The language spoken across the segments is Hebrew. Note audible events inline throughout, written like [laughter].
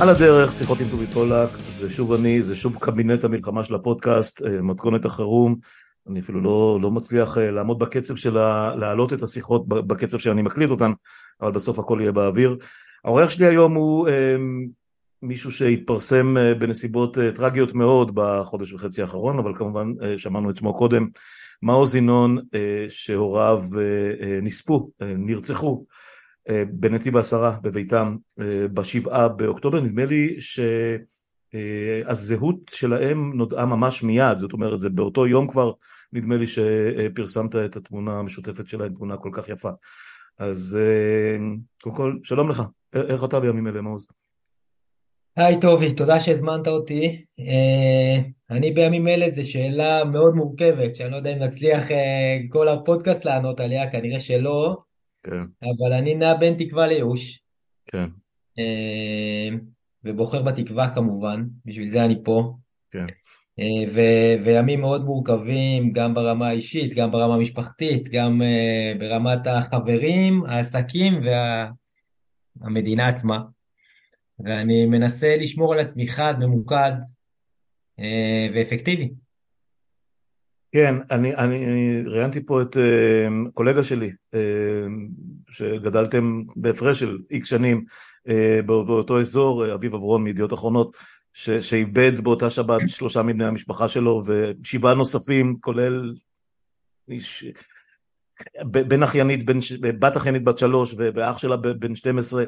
על הדרך, שיחות עם טובי פולק, זה שוב אני, זה שוב קבינט המלחמה של הפודקאסט, אה, מתכונת החירום, אני אפילו לא, לא מצליח אה, לעמוד בקצב של להעלות את השיחות בקצב שאני מקליט אותן, אבל בסוף הכל יהיה באוויר. האורח שלי היום הוא אה, מישהו שהתפרסם בנסיבות טרגיות מאוד בחודש וחצי האחרון, אבל כמובן שמענו את שמו קודם, מעוז ינון שהוריו נספו, נרצחו. אה, בנתיב העשרה בביתם אה, בשבעה באוקטובר, נדמה לי שהזהות שלהם נודעה ממש מיד, זאת אומרת זה באותו יום כבר נדמה לי שפרסמת את התמונה המשותפת שלהם, תמונה כל כך יפה. אז אה, קודם כל, שלום לך, איך אתה בימים אלה מעוז? היי טובי, תודה שהזמנת אותי. אני בימים אלה זו שאלה מאוד מורכבת, שאני לא יודע אם נצליח כל הפודקאסט לענות עליה, כנראה שלא. כן. אבל אני נע בין תקווה לייאוש. כן. אה, ובוחר בתקווה כמובן, בשביל זה אני פה. כן. אה, ו- וימים מאוד מורכבים, גם ברמה האישית, גם ברמה המשפחתית, גם uh, ברמת החברים, העסקים והמדינה וה- עצמה. ואני מנסה לשמור על עצמי חד, ממוקד uh, ואפקטיבי. כן, אני, אני, אני ראיינתי פה את uh, קולגה שלי, uh, שגדלתם בהפרש של איקס שנים uh, באותו אזור, אביב אברון מידיעות אחרונות, ש, שאיבד באותה שבת שלושה מבני המשפחה שלו ושבעה נוספים, כולל איש, בן אחיינית, בת אחיינית בת שלוש ואח שלה בן 12, אה,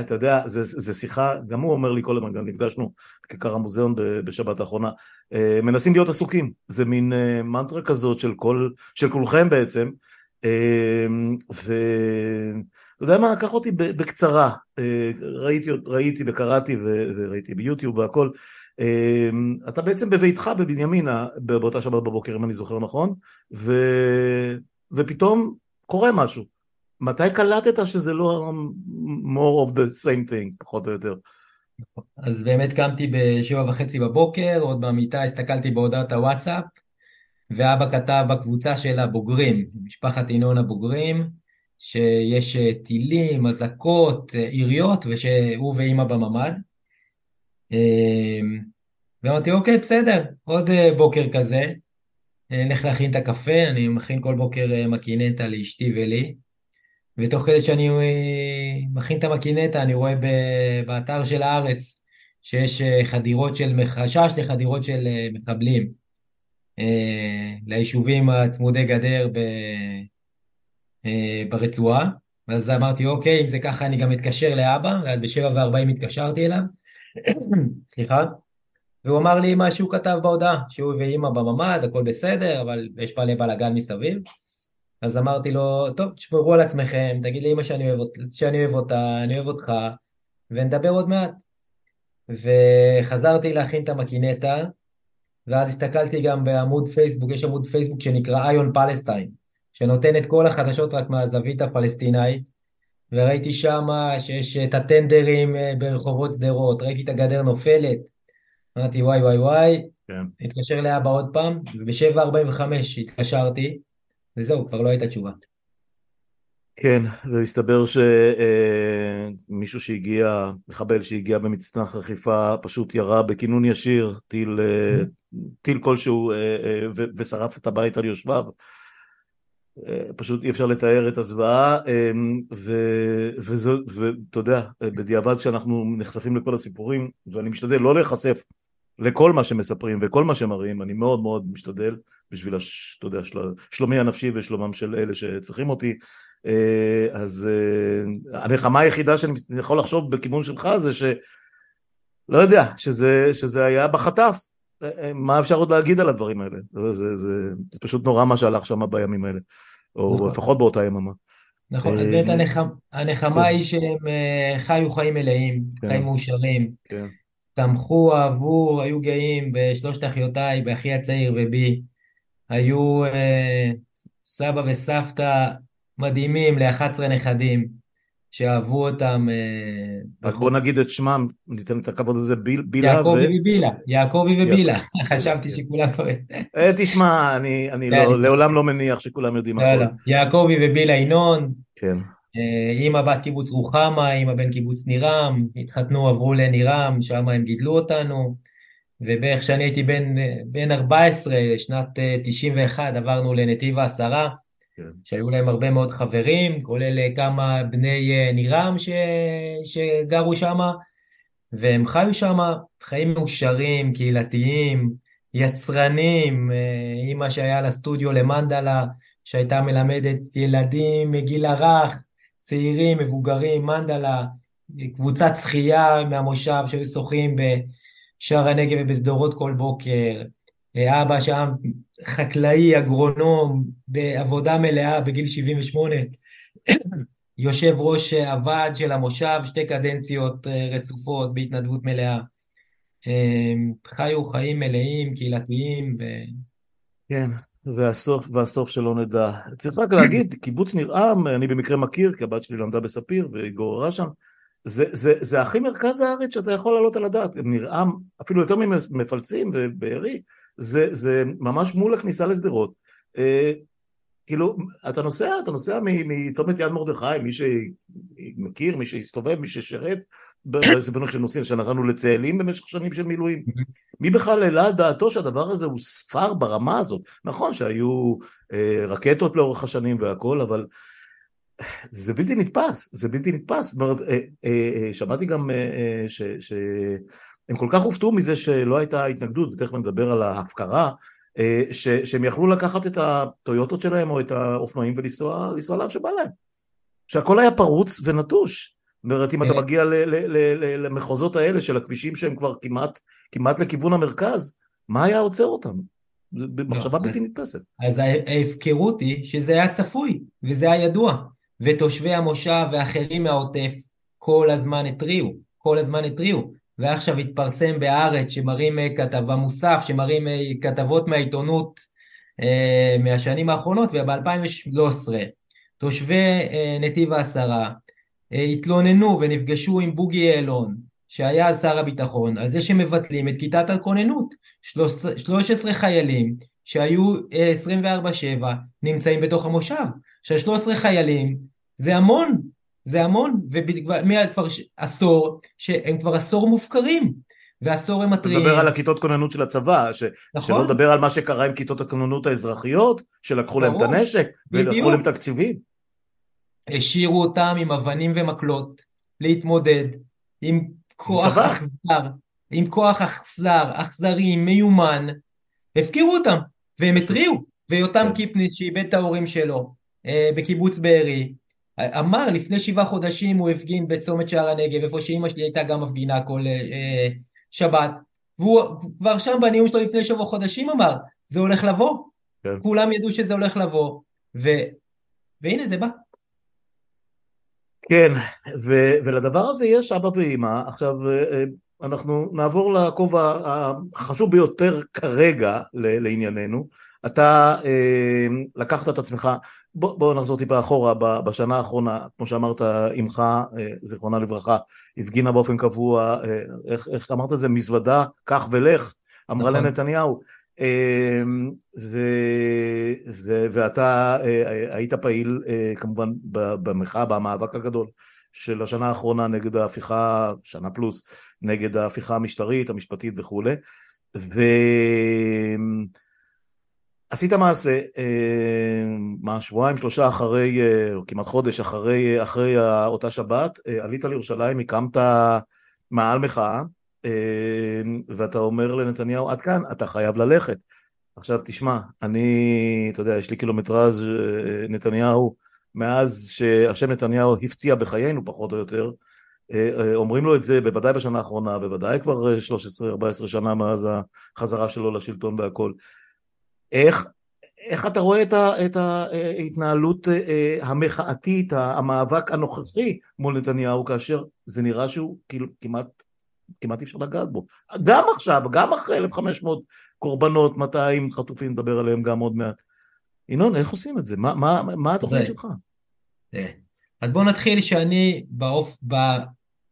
אתה יודע, זו שיחה, גם הוא אומר לי כל הזמן, גם נפגשנו בכיכר המוזיאון בשבת האחרונה, אה, מנסים להיות עסוקים, זה מין אה, מנטרה כזאת של, כל, של כולכם בעצם, ואתה יודע מה, קח אותי בקצרה, ראיתי, ראיתי וקראתי וראיתי ביוטיוב והכל, אתה בעצם בביתך בבנימינה באותה שבת בבוקר אם אני זוכר נכון, ו... ופתאום קורה משהו. מתי קלטת שזה לא more of the same thing, פחות או יותר? אז באמת קמתי בשבע וחצי בבוקר, עוד במיטה הסתכלתי בהודעת הוואטסאפ, ואבא כתב בקבוצה של הבוגרים, משפחת ינון הבוגרים, שיש אה, טילים, אזעקות, אה, עיריות, ושהוא ואימא בממ"ד. אמ, ואמרתי, אוקיי, בסדר, עוד אה, בוקר כזה, נלך להכין את הקפה, אני מכין כל בוקר מקינטה לאשתי ולי. ותוך כדי שאני אה, מכין את המקינטה, אני רואה באתר של הארץ שיש אה, חדירות של, חשש לחדירות של אה, מחבלים ליישובים הצמודי גדר ברצועה. אז אמרתי, אוקיי, אם זה ככה אני גם אתקשר לאבא, ואז בשבע וארבעים התקשרתי אליו, [coughs] סליחה, והוא אמר לי מה שהוא כתב בהודעה, שהוא ואימא בממ"ד, הכל בסדר, אבל יש מלא בלאגן מסביב. אז אמרתי לו, טוב, תשמרו על עצמכם, תגיד לאמא שאני אוהב, שאני אוהב אותה, אני אוהב אותך, ונדבר עוד מעט. וחזרתי להכין את המקינטה, ואז הסתכלתי גם בעמוד פייסבוק, יש עמוד פייסבוק שנקרא איון פלסטיין, שנותן את כל החדשות רק מהזווית הפלסטינאית, וראיתי שם שיש את הטנדרים אה, ברחובות שדרות, ראיתי את הגדר נופלת, אמרתי וואי וואי וואי, כן. התקשר לאבא עוד פעם, וב-7.45 התקשרתי, וזהו, כבר לא הייתה תשובה. כן, והסתבר שמישהו אה, שהגיע, מחבל שהגיע במצנח אכיפה, פשוט ירה בכינון ישיר, טיל, אה, טיל כלשהו, אה, ושרף את הבית על יושביו. פשוט אי אפשר לתאר את הזוועה, ואתה יודע, בדיעבד כשאנחנו נחשפים לכל הסיפורים, ואני משתדל לא להיחשף לכל מה שמספרים וכל מה שמראים, אני מאוד מאוד משתדל בשביל, הש, אתה יודע, של, שלומי הנפשי ושלומם של אלה שצריכים אותי. אה, אז אה, הנחמה היחידה שאני יכול לחשוב בכיוון שלך זה ש... לא יודע, שזה, שזה היה בחטף. אה, מה אפשר עוד להגיד על הדברים האלה? זה, זה, זה, זה פשוט נורא מה שהלך שם בימים האלה, או נכון. לפחות באותה יממה. נכון, באמת הנחמה, כן. היא שהם חיו חיים מלאים, כן. חיים מאושרים. כן. תמכו, אהבו, היו גאים בשלושת אחיותיי, באחי הצעיר ובי. היו אה, סבא וסבתא מדהימים ל-11 נכדים, שאהבו אותם. אה, רק בוא נגיד את שמם, ניתן את הכבוד הזה, ביל, בילה יעקבי ו... ובילה, יעקבי ובילה, [laughs] חשבתי שכולם כבר... אה, תשמע, אני, אני [laughs] לא, לעולם לא מניח שכולם יודעים הכול. יעקבי ובילה ינון. כן. אימא בת קיבוץ רוחמה, אימא בן קיבוץ נירם, התחתנו, עברו לנירם, שם הם גידלו אותנו, ובערך כשאני הייתי בן, בן 14, שנת 91, עברנו לנתיב העשרה, כן. שהיו להם הרבה מאוד חברים, כולל כמה בני נירם ש... שגרו שם, והם חיו שם חיים מאושרים, קהילתיים, יצרנים, אימא שהיה לה סטודיו למנדלה, שהייתה מלמדת ילדים מגיל הרך, צעירים, מבוגרים, מנדלה, קבוצת שחייה מהמושב שהיו שוחים בשער הנגב ובשדרות כל בוקר, אבא שם חקלאי, אגרונום, בעבודה מלאה בגיל 78, [coughs] יושב ראש הוועד של המושב, שתי קדנציות אה, רצופות בהתנדבות מלאה. אה, חיו חיים מלאים, קהילתיים. ו... כן, והסוף, והסוף שלא נדע. צריך רק להגיד, [clears throat] קיבוץ נרעם, אני במקרה מכיר, כי הבת שלי למדה בספיר והיא גוררה שם, זה, זה, זה הכי מרכז הארץ שאתה יכול לעלות על הדעת, נרעם אפילו יותר ממפלצים ובארי, זה, זה ממש מול הכניסה לשדרות. אה, כאילו, אתה נוסע, אתה נוסע מצומת יד מרדכי, מי שמכיר, מי שהסתובב, מי ששירת, בנושא של נוסעים שנסענו לצאלים במשך שנים של מילואים. מי בכלל העלה על דעתו שהדבר הזה הוא ספר ברמה הזאת? נכון שהיו אה, רקטות לאורך השנים והכל, אבל זה בלתי נתפס, זה בלתי נתפס. זאת אומרת, אה, אה, אה, שמעתי גם אה, אה, שהם כל כך הופתעו מזה שלא הייתה התנגדות, ותכף נדבר על ההפקרה, אה, ש, שהם יכלו לקחת את הטויוטות שלהם או את האופנועים ולנסוע לאן שבא להם. שהכל היה פרוץ ונטוש. זאת אומרת, אם אתה כן. מגיע למחוזות האלה של הכבישים שהם כבר כמעט, כמעט לכיוון המרכז, מה היה עוצר אותם? במחשבה לא, בלתי נתפסת. אז ההפקרות היא שזה היה צפוי, וזה היה ידוע. ותושבי המושב ואחרים מהעוטף כל הזמן התריעו, כל הזמן התריעו. ועכשיו התפרסם בהארץ שמראים אה, כתבה מוסף, שמראים אה, כתבות מהעיתונות אה, מהשנים האחרונות, וב-2013 תושבי נתיב העשרה התלוננו ונפגשו עם בוגי יעלון, שהיה שר הביטחון, על זה שמבטלים את כיתת הכוננות. 13 חיילים שהיו 24-7 נמצאים בתוך המושב. עכשיו 13 חיילים זה המון, זה המון, וכבר עשור, שהם כבר עשור מופקרים, ועשור הם מתריעים. אתה מדבר על הכיתות כוננות של הצבא, ש... נכון. שלא לדבר על מה שקרה עם כיתות הכוננות האזרחיות, שלקחו ברור. להם את הנשק, ולקחו להם תקציבים. השאירו אותם עם אבנים ומקלות, להתמודד עם כוח אכזר, עם כוח אכזר, אכזרי, מיומן, הפקירו אותם, והם התריעו, ויותם כן. קיפניס שאיבד את ההורים שלו אה, בקיבוץ בארי, אמר לפני שבעה חודשים הוא הפגין בצומת שער הנגב, איפה שאימא שלי הייתה גם מפגינה כל אה, אה, שבת, והוא כבר שם בנאום שלו לפני שבוע חודשים אמר, זה הולך לבוא, כן. כולם ידעו שזה הולך לבוא, ו... והנה זה בא. כן, ו- ולדבר הזה יש אבא ואימא, עכשיו אה, אה, אנחנו נעבור לכובע החשוב ביותר כרגע לענייננו, אתה אה, לקחת את עצמך, בוא, בוא נחזור טיפה אחורה, בשנה האחרונה, כמו שאמרת, אמך, אה, זיכרונה לברכה, הפגינה באופן קבוע, אה, איך, איך אמרת את זה, מזוודה, קח ולך, אמרה נכון. לנתניהו, ו, ו, ואתה אה, היית פעיל אה, כמובן במחאה, במאבק הגדול של השנה האחרונה נגד ההפיכה, שנה פלוס, נגד ההפיכה המשטרית, המשפטית וכולי, ו... עשית מעשה, אה, מה, שבועיים, שלושה אחרי, אה, או כמעט חודש אחרי, אחרי אותה שבת, עלית לירושלים, הקמת מעל מחאה, ואתה אומר לנתניהו, עד כאן, אתה חייב ללכת. עכשיו תשמע, אני, אתה יודע, יש לי קילומטרז נתניהו, מאז שהשם נתניהו הפציע בחיינו פחות או יותר, אומרים לו את זה בוודאי בשנה האחרונה, בוודאי כבר 13-14 שנה מאז החזרה שלו לשלטון והכל. איך, איך אתה רואה את, ה, את ההתנהלות אה, המחאתית, המאבק הנוכחי מול נתניהו, כאשר זה נראה שהוא כאילו כמעט, כמעט אי אפשר לגעת בו. גם עכשיו, גם אחרי 1,500 קורבנות, 200 חטופים, נדבר עליהם גם עוד מעט. ינון, איך עושים את זה? מה, מה, מה התוכנית שלך? אז בוא נתחיל שאני באופ...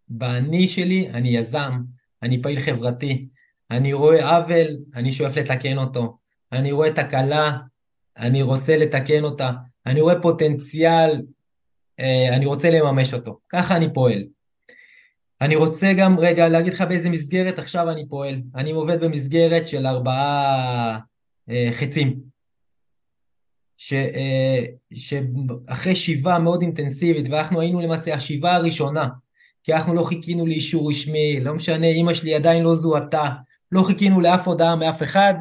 באני שלי, אני יזם, אני פעיל חברתי, אני רואה עוול, אני שואף לתקן אותו. אני רואה תקלה, אני רוצה לתקן אותה, אני רואה פוטנציאל אה, אני רוצה לממש אותו. ככה אני פועל. אני רוצה גם רגע להגיד לך באיזה מסגרת עכשיו אני פועל. אני עובד במסגרת של ארבעה אה, חצים. ש, אה, שאחרי שיבה מאוד אינטנסיבית, ואנחנו היינו למעשה השיבה הראשונה, כי אנחנו לא חיכינו לאישור רשמי, לא משנה, אימא שלי עדיין לא זוהתה, לא חיכינו לאף הודעה מאף אחד,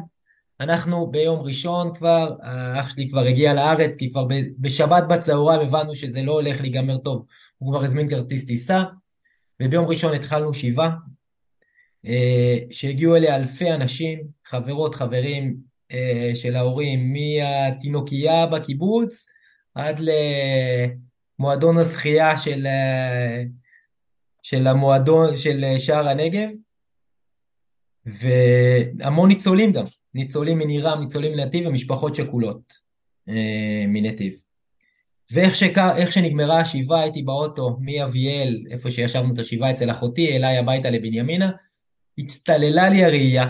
אנחנו ביום ראשון כבר, אח שלי כבר הגיע לארץ, כי כבר בשבת בצהריים הבנו שזה לא הולך להיגמר טוב, הוא כבר הזמין כרטיס טיסה, וביום ראשון התחלנו שבעה, אה, שהגיעו אליה אלפי אנשים, חברות, חברים אה, של ההורים, מהתינוקייה בקיבוץ עד למועדון הזכייה של, אה, של המועדון של שער הנגב, והמון ניצולים גם, ניצולים מנירם, ניצולים מנתיב ומשפחות שכולות מנתיב. ואיך שק... שנגמרה השבעה הייתי באוטו מאביאל, איפה שישבנו את השבעה אצל אחותי, אליי הביתה לבנימינה, הצטללה לי הראייה,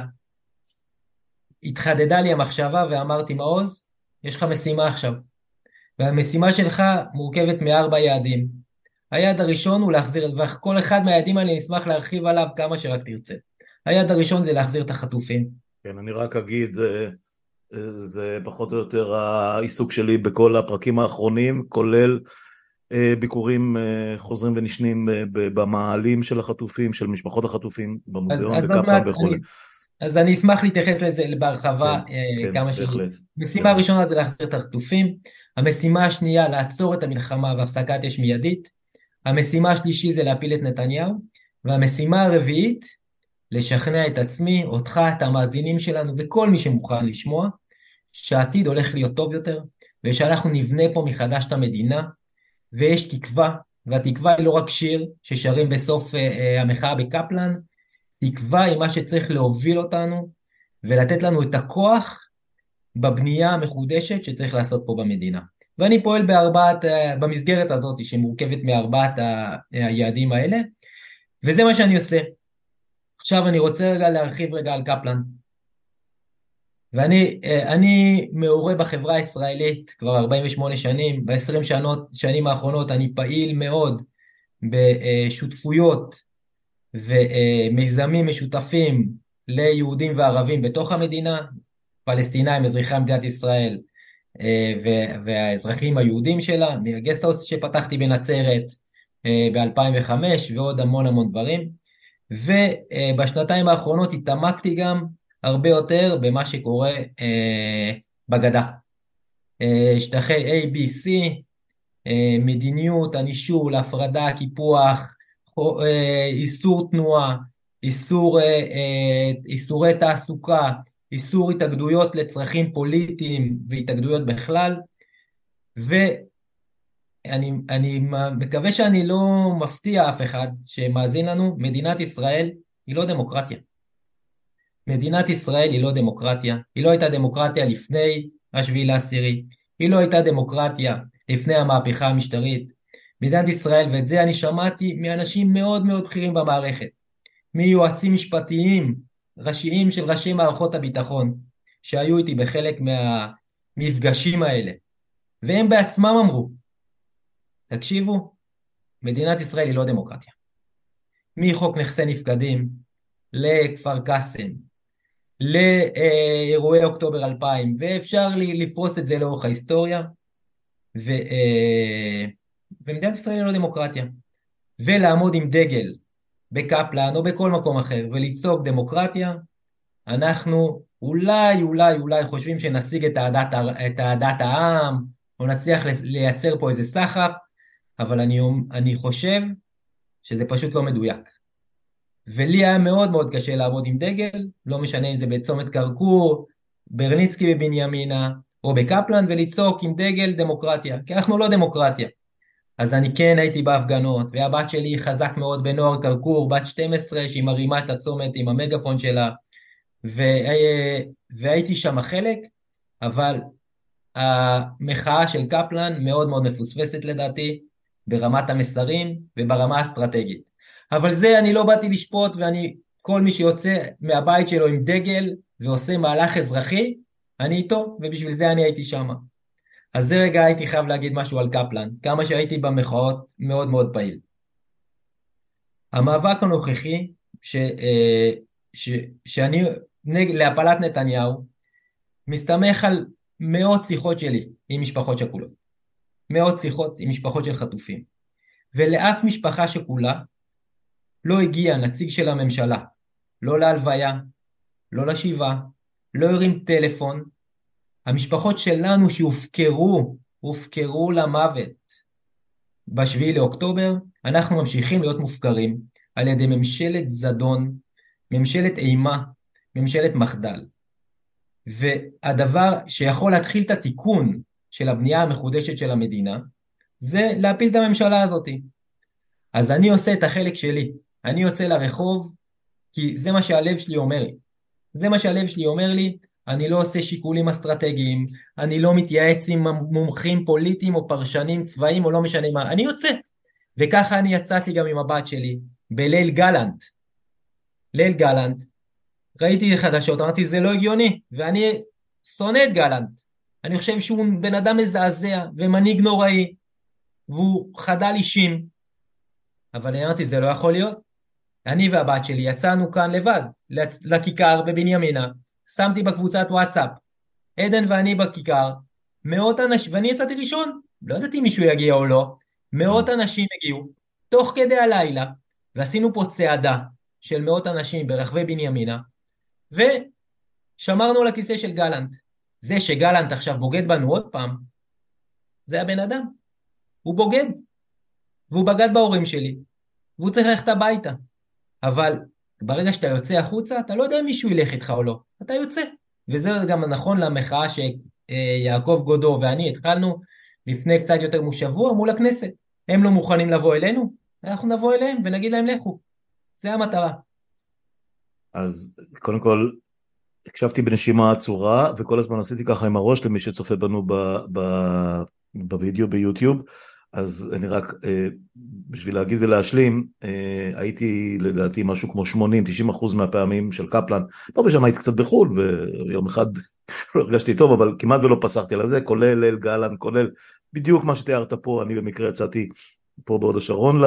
התחדדה לי המחשבה ואמרתי מעוז, יש לך משימה עכשיו. והמשימה שלך מורכבת מארבע יעדים. היעד הראשון הוא להחזיר, וכל אחד מהיעדים האלה נשמח להרחיב עליו כמה שרק תרצה. היעד הראשון זה להחזיר את החטופים. כן, אני רק אגיד, אה, זה פחות או יותר העיסוק שלי בכל הפרקים האחרונים, כולל אה, ביקורים חוזרים ונשנים במאהלים של החטופים, של משפחות החטופים, במוזיאון, בקפלן וכו'. אז אני אשמח להתייחס לזה בהרחבה כן, כן, כמה ש... המשימה כן. הראשונה זה להחזיר את החטופים, המשימה השנייה לעצור את המלחמה והפסקת אש מיידית, המשימה השלישית זה להפיל את נתניהו, והמשימה הרביעית לשכנע את עצמי, אותך, את המאזינים שלנו וכל מי שמוכן לשמוע, שהעתיד הולך להיות טוב יותר, ושאנחנו נבנה פה מחדש את המדינה, ויש תקווה, והתקווה היא לא רק שיר ששרים בסוף uh, uh, המחאה בקפלן, תקווה היא מה שצריך להוביל אותנו ולתת לנו את הכוח בבנייה המחודשת שצריך לעשות פה במדינה. ואני פועל בארבעת, uh, במסגרת הזאת שמורכבת מארבעת היעדים האלה, וזה מה שאני עושה. עכשיו אני רוצה רגע להרחיב רגע על קפלן. ואני אני מעורה בחברה הישראלית כבר 48 שנים, ב-20 שנות, שנים האחרונות אני פעיל מאוד בשותפויות ומיזמים משותפים ליהודים וערבים בתוך המדינה, פלסטינאים, אזרחי מדינת ישראל והאזרחים היהודים שלה, מהגסטהאוס שפתחתי בנצרת ב-2005 ועוד המון המון דברים. ובשנתיים האחרונות התעמקתי גם הרבה יותר במה שקורה אה, בגדה. אה, שטחי A, B, C, אה, מדיניות, הנישול, הפרדה, קיפוח, איסור תנועה, איסור, איסורי תעסוקה, איסור התאגדויות לצרכים פוליטיים והתאגדויות בכלל, ו... אני, אני מקווה שאני לא מפתיע אף אחד שמאזין לנו, מדינת ישראל היא לא דמוקרטיה. מדינת ישראל היא לא דמוקרטיה, היא לא הייתה דמוקרטיה לפני השביעי לעשירי, היא לא הייתה דמוקרטיה לפני המהפכה המשטרית. מדינת ישראל, ואת זה אני שמעתי מאנשים מאוד מאוד בכירים במערכת, מיועצים משפטיים ראשיים של ראשי מערכות הביטחון, שהיו איתי בחלק מהמפגשים האלה, והם בעצמם אמרו, תקשיבו, מדינת ישראל היא לא דמוקרטיה. מחוק נכסי נפקדים, לכפר קאסם, לאירועי אוקטובר 2000, ואפשר לפרוס את זה לאורך ההיסטוריה, ו, אה, ומדינת ישראל היא לא דמוקרטיה. ולעמוד עם דגל בקפלן או בכל מקום אחר ולצעוק דמוקרטיה, אנחנו אולי, אולי, אולי חושבים שנשיג את אהדת העם, או נצליח לייצר פה איזה סחף, אבל אני, אני חושב שזה פשוט לא מדויק. ולי היה מאוד מאוד קשה לעבוד עם דגל, לא משנה אם זה בצומת כרכור, ברניצקי בבנימינה, או בקפלן, ולצעוק עם דגל דמוקרטיה, כי אנחנו לא דמוקרטיה. אז אני כן הייתי בהפגנות, והבת שלי חזק מאוד בנוער כרכור, בת 12, שהיא מרימה את הצומת עם המגפון שלה, והייתי שם חלק, אבל המחאה של קפלן מאוד מאוד מפוספסת לדעתי, ברמת המסרים וברמה האסטרטגית. אבל זה אני לא באתי לשפוט ואני, כל מי שיוצא מהבית שלו עם דגל ועושה מהלך אזרחי, אני איתו ובשביל זה אני הייתי שם. אז זה רגע הייתי חייב להגיד משהו על קפלן, כמה שהייתי במחאות מאוד מאוד פעיל. המאבק הנוכחי, ש, אה, ש, שאני, נג, להפלת נתניהו, מסתמך על מאות שיחות שלי עם משפחות שכולות. מאות שיחות עם משפחות של חטופים. ולאף משפחה שכולה לא הגיע נציג של הממשלה, לא להלוויה, לא לשבעה, לא הרים טלפון. המשפחות שלנו שהופקרו, הופקרו למוות בשביעי לאוקטובר, אנחנו ממשיכים להיות מופקרים על ידי ממשלת זדון, ממשלת אימה, ממשלת מחדל. והדבר שיכול להתחיל את התיקון של הבנייה המחודשת של המדינה, זה להפיל את הממשלה הזאת. אז אני עושה את החלק שלי. אני יוצא לרחוב, כי זה מה שהלב שלי אומר לי. זה מה שהלב שלי אומר לי, אני לא עושה שיקולים אסטרטגיים, אני לא מתייעץ עם מומחים פוליטיים או פרשנים צבאיים או לא משנה מה, אני יוצא. וככה אני יצאתי גם עם הבת שלי, בליל גלנט. ליל גלנט, ראיתי חדשות, אמרתי זה לא הגיוני, ואני שונא את גלנט. אני חושב שהוא בן אדם מזעזע ומנהיג נוראי, והוא חדל אישים. אבל אמרתי זה לא יכול להיות. אני והבת שלי יצאנו כאן לבד, לכיכר בבנימינה, שמתי בקבוצת וואטסאפ, עדן ואני בכיכר, מאות אנשים, ואני יצאתי ראשון, לא ידעתי אם מישהו יגיע או לא, מאות אנשים הגיעו, תוך כדי הלילה, ועשינו פה צעדה של מאות אנשים ברחבי בנימינה, ושמרנו על הכיסא של גלנט. זה שגלנט עכשיו בוגד בנו עוד פעם, זה הבן אדם. הוא בוגד. והוא בגד בהורים שלי, והוא צריך ללכת הביתה. אבל ברגע שאתה יוצא החוצה, אתה לא יודע אם מישהו ילך איתך או לא. אתה יוצא. וזה גם נכון למחאה שיעקב גודו ואני התחלנו לפני קצת יותר משבוע מול הכנסת. הם לא מוכנים לבוא אלינו, אנחנו נבוא אליהם ונגיד להם לכו. זה המטרה. אז קודם כל, הקשבתי בנשימה עצורה, וכל הזמן עשיתי ככה עם הראש למי שצופה בנו ב, ב, בווידאו ביוטיוב. אז אני רק, אה, בשביל להגיד ולהשלים, אה, הייתי לדעתי משהו כמו 80-90 אחוז מהפעמים של קפלן, פה ושם הייתי קצת בחו"ל, ויום אחד [laughs] לא הרגשתי טוב, אבל כמעט ולא פסחתי על זה, כולל ליל גלנט, כולל בדיוק מה שתיארת פה, אני במקרה יצאתי פה בהוד השרון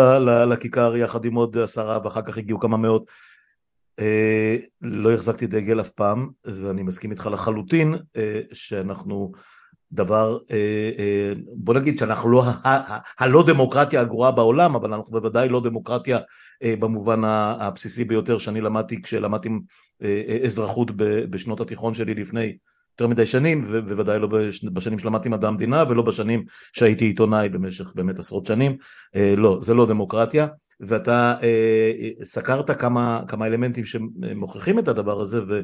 לכיכר יחד עם עוד עשרה, ואחר כך הגיעו כמה מאות. אה, לא החזקתי דגל אף פעם, ואני מסכים איתך לחלוטין שאנחנו דבר, אה, אה, בוא נגיד שאנחנו לא הלא דמוקרטיה הגרועה בעולם, אבל אנחנו בוודאי לא דמוקרטיה אה, במובן הבסיסי ביותר שאני למדתי כשלמדתי אזרחות בשנות התיכון שלי לפני יותר מדי שנים, ובוודאי לא בשנים שלמדתי מדע המדינה ולא בשנים שהייתי עיתונאי במשך באמת עשרות שנים, לא, זה לא דמוקרטיה, ואתה סקרת כמה, כמה אלמנטים שמוכיחים את הדבר הזה, ו...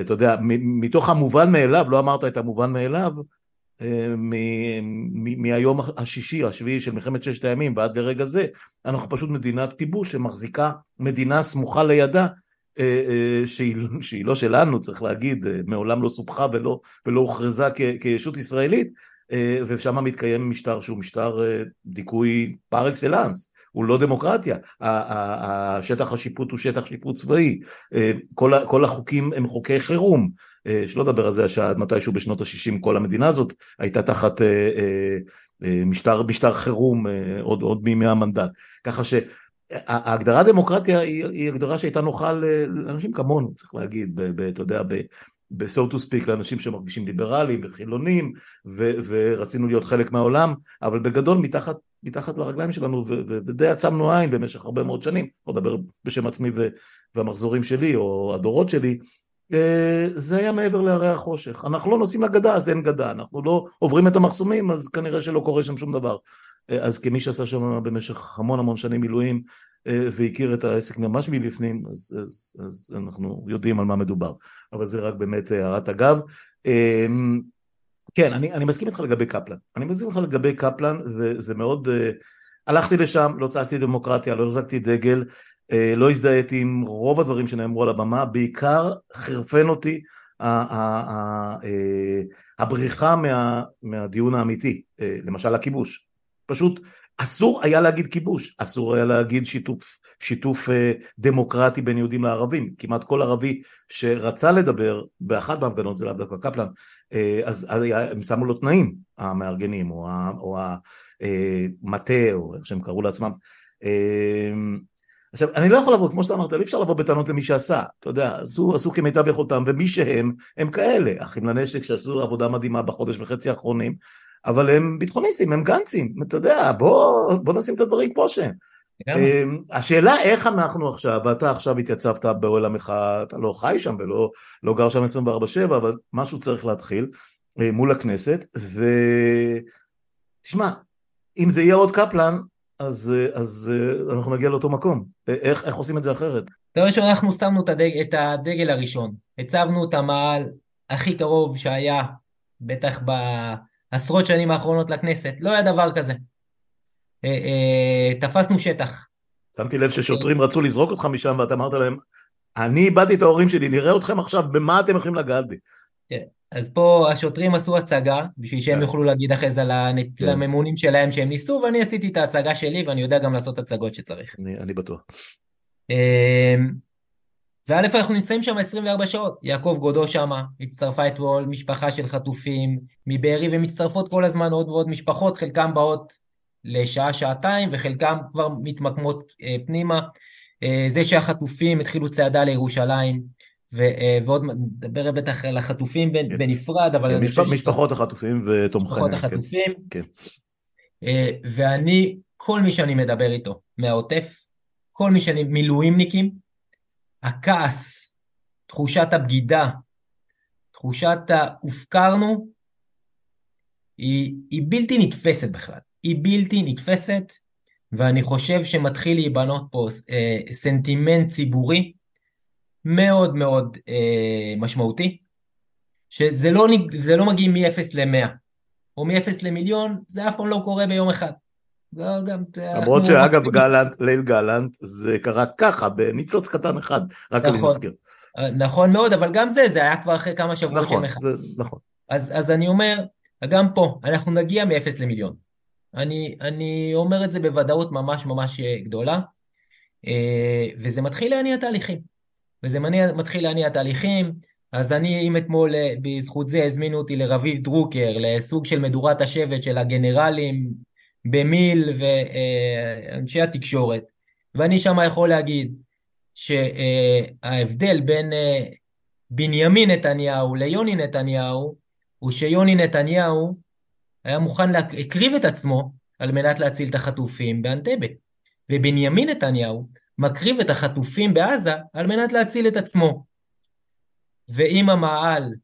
אתה יודע, מתוך המובן מאליו, לא אמרת את המובן מאליו, אה, מהיום השישי, השביעי של מלחמת ששת הימים ועד לרגע זה, אנחנו פשוט מדינת כיבוש שמחזיקה מדינה סמוכה לידה אה, אה, שהיא, שהיא לא שלנו, צריך להגיד, מעולם לא סופחה ולא, ולא הוכרזה כישות ישראלית, ושם מתקיים משטר שהוא משטר דיכוי פר אקסלנס. הוא לא דמוקרטיה, השטח השיפוט הוא שטח שיפוט צבאי, אה, כל, החוקים הם חוקי חירום, אה, שלא לדבר על זה שעד מתישהו בשנות ה-60 כל המדינה הזאת הייתה תחת אה, משטר, משטר חירום עוד, עוד מימי המנדט, ככה שההגדרה דמוקרטיה היא, היא הגדרה שהייתה נוחה לאנשים כמונו, צריך להגיד, אתה יודע, ב-so to speak לאנשים שמרגישים ליברליים וחילונים ו- ורצינו להיות חלק מהעולם אבל בגדול מתחת, מתחת לרגליים שלנו ו- ו- ודי עצמנו עין במשך הרבה מאוד שנים, לא לדבר בשם עצמי ו- והמחזורים שלי או הדורות שלי אה, זה היה מעבר להרי החושך, אנחנו לא נוסעים לגדה אז אין גדה, אנחנו לא עוברים את המחסומים אז כנראה שלא קורה שם שום דבר. אה, אז כמי שעשה שם במשך המון המון שנים מילואים והכיר את העסק ממש מבפנים, אז, אז, אז אנחנו יודעים על מה מדובר, אבל זה רק באמת הערת אגב. אמ, כן, אני, אני מסכים איתך לגבי קפלן, אני מסכים איתך לגבי קפלן, וזה מאוד, אה, הלכתי לשם, לא צעקתי דמוקרטיה, לא החזקתי דגל, אה, לא הזדהיתי עם רוב הדברים שנאמרו על הבמה, בעיקר חרפן אותי הבריחה מה, מהדיון האמיתי, למשל הכיבוש. פשוט אסור היה להגיד כיבוש, אסור היה להגיד שיתוף, שיתוף אה, דמוקרטי בין יהודים לערבים, כמעט כל ערבי שרצה לדבר באחת מההפגנות, זה לאו דווקא קפלן, אה, אז היה, הם שמו לו תנאים, המארגנים או, או המטה או איך שהם קראו לעצמם. אה, עכשיו, אני לא יכול לבוא, כמו שאתה אמרת, אי אפשר לבוא בטענות למי שעשה, אתה יודע, עשו, עשו כמיטב יכולתם, ומי שהם, הם כאלה, אחים לנשק שעשו עבודה מדהימה בחודש וחצי האחרונים, אבל הם ביטחוניסטים, הם גנצים, אתה יודע, בוא, בוא נשים את הדברים כמו שהם. אמ, השאלה איך אנחנו עכשיו, ואתה עכשיו התייצבת באוהל המחאה, אתה לא חי שם ולא לא גר שם 24/7, אבל משהו צריך להתחיל אה, מול הכנסת, ותשמע, אם זה יהיה עוד קפלן, אז, אה, אז אה, אנחנו נגיע לאותו מקום. איך, איך עושים את זה אחרת? דבר ראשון, אנחנו שמנו את הדגל, את הדגל הראשון. הצבנו את המעל הכי קרוב שהיה, בטח בעשרות שנים האחרונות לכנסת. לא היה דבר כזה. אה, אה, תפסנו שטח. שמתי לב ששוטרים רצו לזרוק אותך משם ואתה אמרת להם, אני איבדתי את ההורים שלי, נראה אתכם עכשיו, במה אתם יכולים לגעת בי? כן. אז פה השוטרים עשו הצגה, בשביל שהם כן. יוכלו להגיד אחרי זה כן. לממונים שלהם שהם ניסו, ואני עשיתי את ההצגה שלי, ואני יודע גם לעשות הצגות שצריך. אני בטוח. וא' אנחנו נמצאים שם 24 שעות, יעקב גודו שמה, הצטרפה אתמול משפחה של חטופים מבארי, ומצטרפות כל הזמן עוד ועוד משפחות, חלקם באות לשעה, שעתיים, וחלקם כבר מתמקמות אה, פנימה. אה, זה שהחטופים התחילו צעדה לירושלים, ו, אה, ועוד נדבר בטח על החטופים כן. בנפרד, אבל... כן, משפ... משפחות החטופים ותומכיהם. משפחות כן. החטופים. כן. כן. ואני, כל מי שאני מדבר איתו מהעוטף, כל מי שאני, מילואימניקים, הכעס, תחושת הבגידה, תחושת ההופקרנו, היא, היא בלתי נתפסת בכלל. היא בלתי נתפסת, ואני חושב שמתחיל להיבנות פה אה, סנטימנט ציבורי מאוד מאוד אה, משמעותי, שזה לא, לא מגיע מ-0 ל-100, או מ-0 למיליון, זה אף פעם לא קורה ביום אחד. לא, למרות שאגב גלנט, ליל גלנט, זה קרה ככה, בניצוץ קטן אחד, רק נכון, אני מזכיר. אה, נכון מאוד, אבל גם זה, זה היה כבר אחרי כמה שבועות נכון, של מחאה. נכון. אז, אז אני אומר, גם פה, אנחנו נגיע מ-0 למיליון. אני, אני אומר את זה בוודאות ממש ממש גדולה, אה, וזה מתחיל להניע תהליכים. וזה מניע, מתחיל להניע תהליכים, אז אני, אם אתמול אה, בזכות זה הזמינו אותי לרביב דרוקר, לסוג של מדורת השבט של הגנרלים במיל ואנשי התקשורת, ואני שם יכול להגיד שההבדל בין בנימין נתניהו ליוני נתניהו, הוא שיוני נתניהו היה מוכן להקריב את עצמו על מנת להציל את החטופים באנטבה. ובנימין נתניהו מקריב את החטופים בעזה על מנת להציל את עצמו. ואם המעל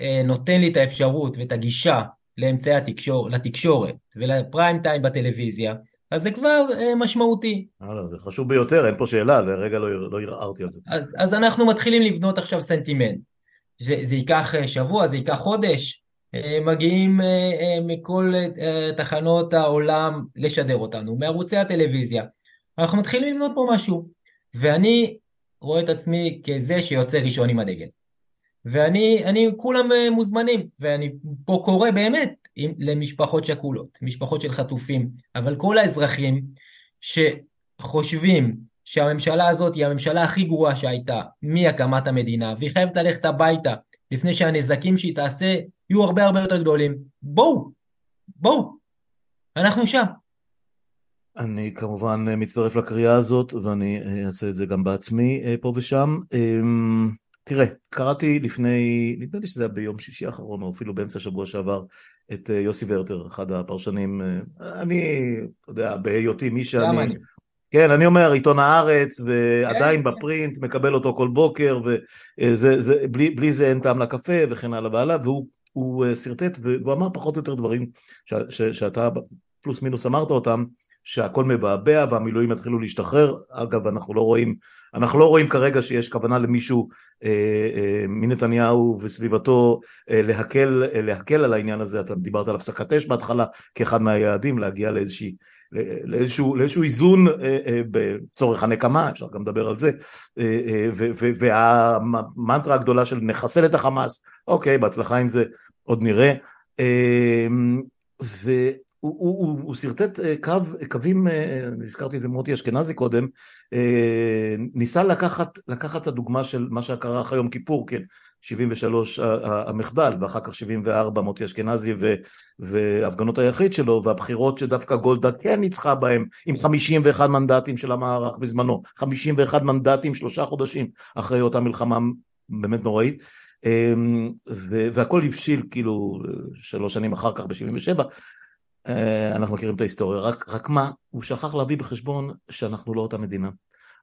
אה, נותן לי את האפשרות ואת הגישה לאמצעי התקשור, לתקשורת ולפריים טיים בטלוויזיה, אז זה כבר אה, משמעותי. לא, זה חשוב ביותר, אין פה שאלה, לרגע לא, לא ערערתי על זה. אז, אז אנחנו מתחילים לבנות עכשיו סנטימנט. זה, זה ייקח אה, שבוע, זה ייקח חודש, אה, מגיעים אה, אה, מכל תחנות העולם לשדר אותנו, מערוצי הטלוויזיה. אנחנו מתחילים לבנות פה משהו, ואני רואה את עצמי כזה שיוצא ראשון עם הדגל. ואני, אני, כולם מוזמנים, ואני פה קורא באמת למשפחות שכולות, משפחות של חטופים, אבל כל האזרחים שחושבים שהממשלה הזאת היא הממשלה הכי גרועה שהייתה מהקמת המדינה, והיא חייבת ללכת הביתה לפני שהנזקים שהיא תעשה יהיו הרבה הרבה יותר גדולים. בואו, בואו, אנחנו שם. אני כמובן מצטרף לקריאה הזאת ואני אעשה את זה גם בעצמי אה, פה ושם. תראה, קראתי לפני, נדמה לי שזה היה ביום שישי האחרון או אפילו באמצע השבוע שעבר, את אה, יוסי ורטר, אחד הפרשנים, אה, אני, אתה יודע, בהיותי מי שאני, אני. כן, אני אומר, עיתון הארץ, ועדיין כן, בפרינט, כן. מקבל אותו כל בוקר, ובלי זה אין טעם לקפה, וכן הלאה והלאה, והוא אה, שרטט, והוא אמר פחות או יותר דברים ש, ש, שאתה פלוס מינוס אמרת אותם, שהכל מבעבע והמילואים יתחילו להשתחרר, אגב אנחנו לא רואים, אנחנו לא רואים כרגע שיש כוונה למישהו אה, אה, מנתניהו וסביבתו אה, להקל, אה, להקל על העניין הזה, אתה דיברת על הפסקת אש בהתחלה כאחד מהיעדים, להגיע לאיזושהי לאיזשהו, לאיזשהו איזון אה, אה, בצורך הנקמה, אפשר גם לדבר על זה, אה, והמנטרה הגדולה של נחסל את החמאס, אוקיי, בהצלחה עם זה עוד נראה. הוא, הוא, הוא, הוא שרטט אה, קו, קווים, אה, הזכרתי את מוטי אשכנזי קודם, אה, ניסה לקחת, לקחת את הדוגמה של מה שקרה אחרי יום כיפור, כן, 73 המחדל, ואחר כך 74 מוטי אשכנזי והפגנות היחיד שלו, והבחירות שדווקא גולדה כן ניצחה בהם, עם 51 מנדטים של המערך בזמנו, 51 מנדטים שלושה חודשים אחרי אותה מלחמה באמת נוראית. והכל הבשיל כאילו שלוש שנים אחר כך ב-77 אה, אנחנו מכירים את ההיסטוריה, רק, רק מה, הוא שכח להביא בחשבון שאנחנו לא אותה מדינה.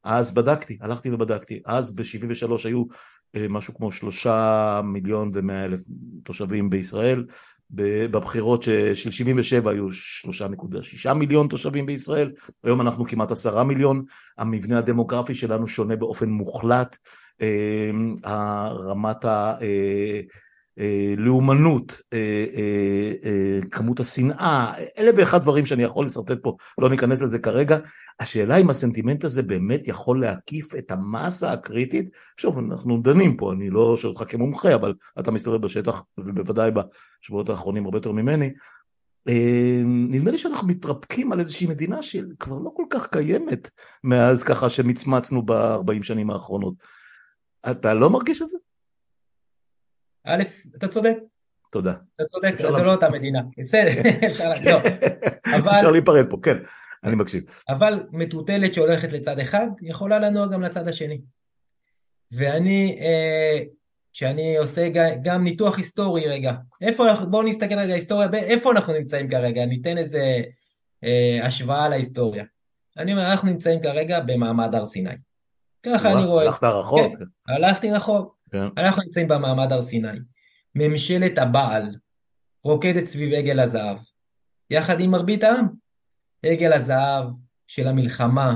אז בדקתי, הלכתי ובדקתי, אז ב-73 היו אה, משהו כמו שלושה מיליון ומאה אלף תושבים בישראל, בבחירות של 77 היו שלושה נקודה שישה מיליון תושבים בישראל, היום אנחנו כמעט עשרה מיליון, המבנה הדמוגרפי שלנו שונה באופן מוחלט, אה, רמת ה... אה, לאומנות, אה, אה, כמות השנאה, אלף ואחד דברים שאני יכול לשרטט פה, לא ניכנס לזה כרגע. השאלה אם הסנטימנט הזה באמת יכול להקיף את המסה הקריטית, שוב, אנחנו דנים פה, אני לא שואל אותך כמומחה, אבל אתה מסתובב בשטח, ובוודאי בשבועות האחרונים הרבה יותר ממני. נדמה לי שאנחנו מתרפקים על איזושהי מדינה שכבר לא כל כך קיימת מאז ככה שמצמצנו ב-40 שנים האחרונות. אתה לא מרגיש את זה? א', אתה צודק. תודה. אתה צודק, זה לא אותה מדינה. בסדר, [laughs] אפשר לא. אפשר להיפרד פה, כן, אני מקשיב. אבל מטוטלת שהולכת לצד אחד, יכולה לנוע גם לצד השני. ואני, אה, כשאני עושה גם ניתוח היסטורי רגע, איפה, בואו נסתכל רגע היסטוריה, איפה אנחנו נמצאים כרגע, ניתן איזה אה, השוואה להיסטוריה. אני אומר, אנחנו נמצאים כרגע במעמד הר סיני. ככה אני רואה. הלכת רחוק. כן, הלכתי רחוק. כן. אנחנו נמצאים במעמד הר סיני. ממשלת הבעל רוקדת סביב עגל הזהב, יחד עם מרבית העם. עגל הזהב של המלחמה,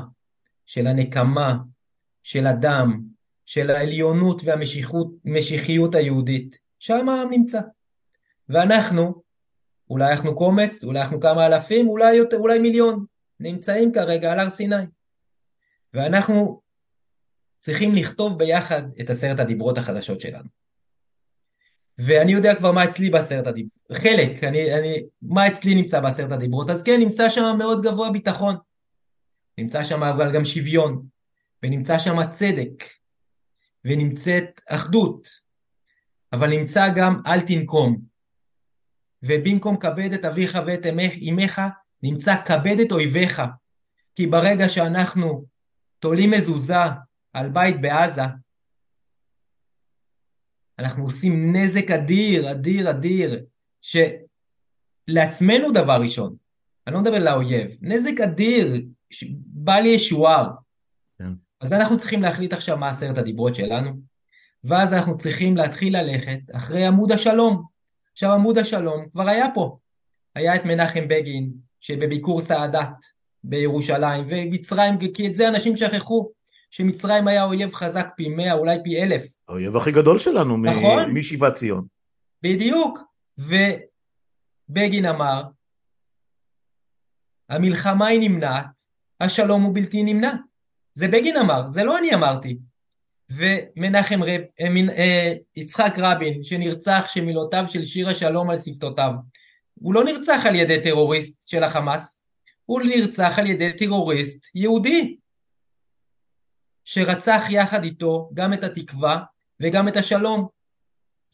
של הנקמה, של הדם, של העליונות והמשיחיות היהודית, שם העם נמצא. ואנחנו, אולי אנחנו קומץ, אולי אנחנו כמה אלפים, אולי, יותר, אולי מיליון, נמצאים כרגע על הר סיני. ואנחנו צריכים לכתוב ביחד את עשרת הדיברות החדשות שלנו. ואני יודע כבר מה אצלי בעשרת הדיברות, חלק, אני, אני, מה אצלי נמצא בעשרת הדיברות, אז כן, נמצא שם מאוד גבוה ביטחון, נמצא שם אבל גם שוויון, ונמצא שם צדק, ונמצאת אחדות, אבל נמצא גם אל תנקום, ובמקום כבד את אביך ואת אמך, נמצא כבד את אויביך, כי ברגע שאנחנו תולים מזוזה על בית בעזה, אנחנו עושים נזק אדיר, אדיר, אדיר, שלעצמנו דבר ראשון, אני לא מדבר לאויב, נזק אדיר, בל ישוער. כן. אז אנחנו צריכים להחליט עכשיו מה עשרת הדיברות שלנו, ואז אנחנו צריכים להתחיל ללכת אחרי עמוד השלום. עכשיו עמוד השלום כבר היה פה, היה את מנחם בגין שבביקור סאדאת בירושלים, ומצרים, כי את זה אנשים שכחו. שמצרים היה אויב חזק פי מאה, אולי פי אלף. האויב הכי גדול שלנו, נכון? משיבת ציון. בדיוק. ובגין אמר, המלחמה היא נמנעת, השלום הוא בלתי נמנע. זה בגין אמר, זה לא אני אמרתי. ומנחם רב, אה, אה, יצחק רבין, שנרצח שמילותיו של שיר השלום על שפתותיו, הוא לא נרצח על ידי טרוריסט של החמאס, הוא נרצח על ידי טרוריסט יהודי. שרצח יחד איתו גם את התקווה וגם את השלום.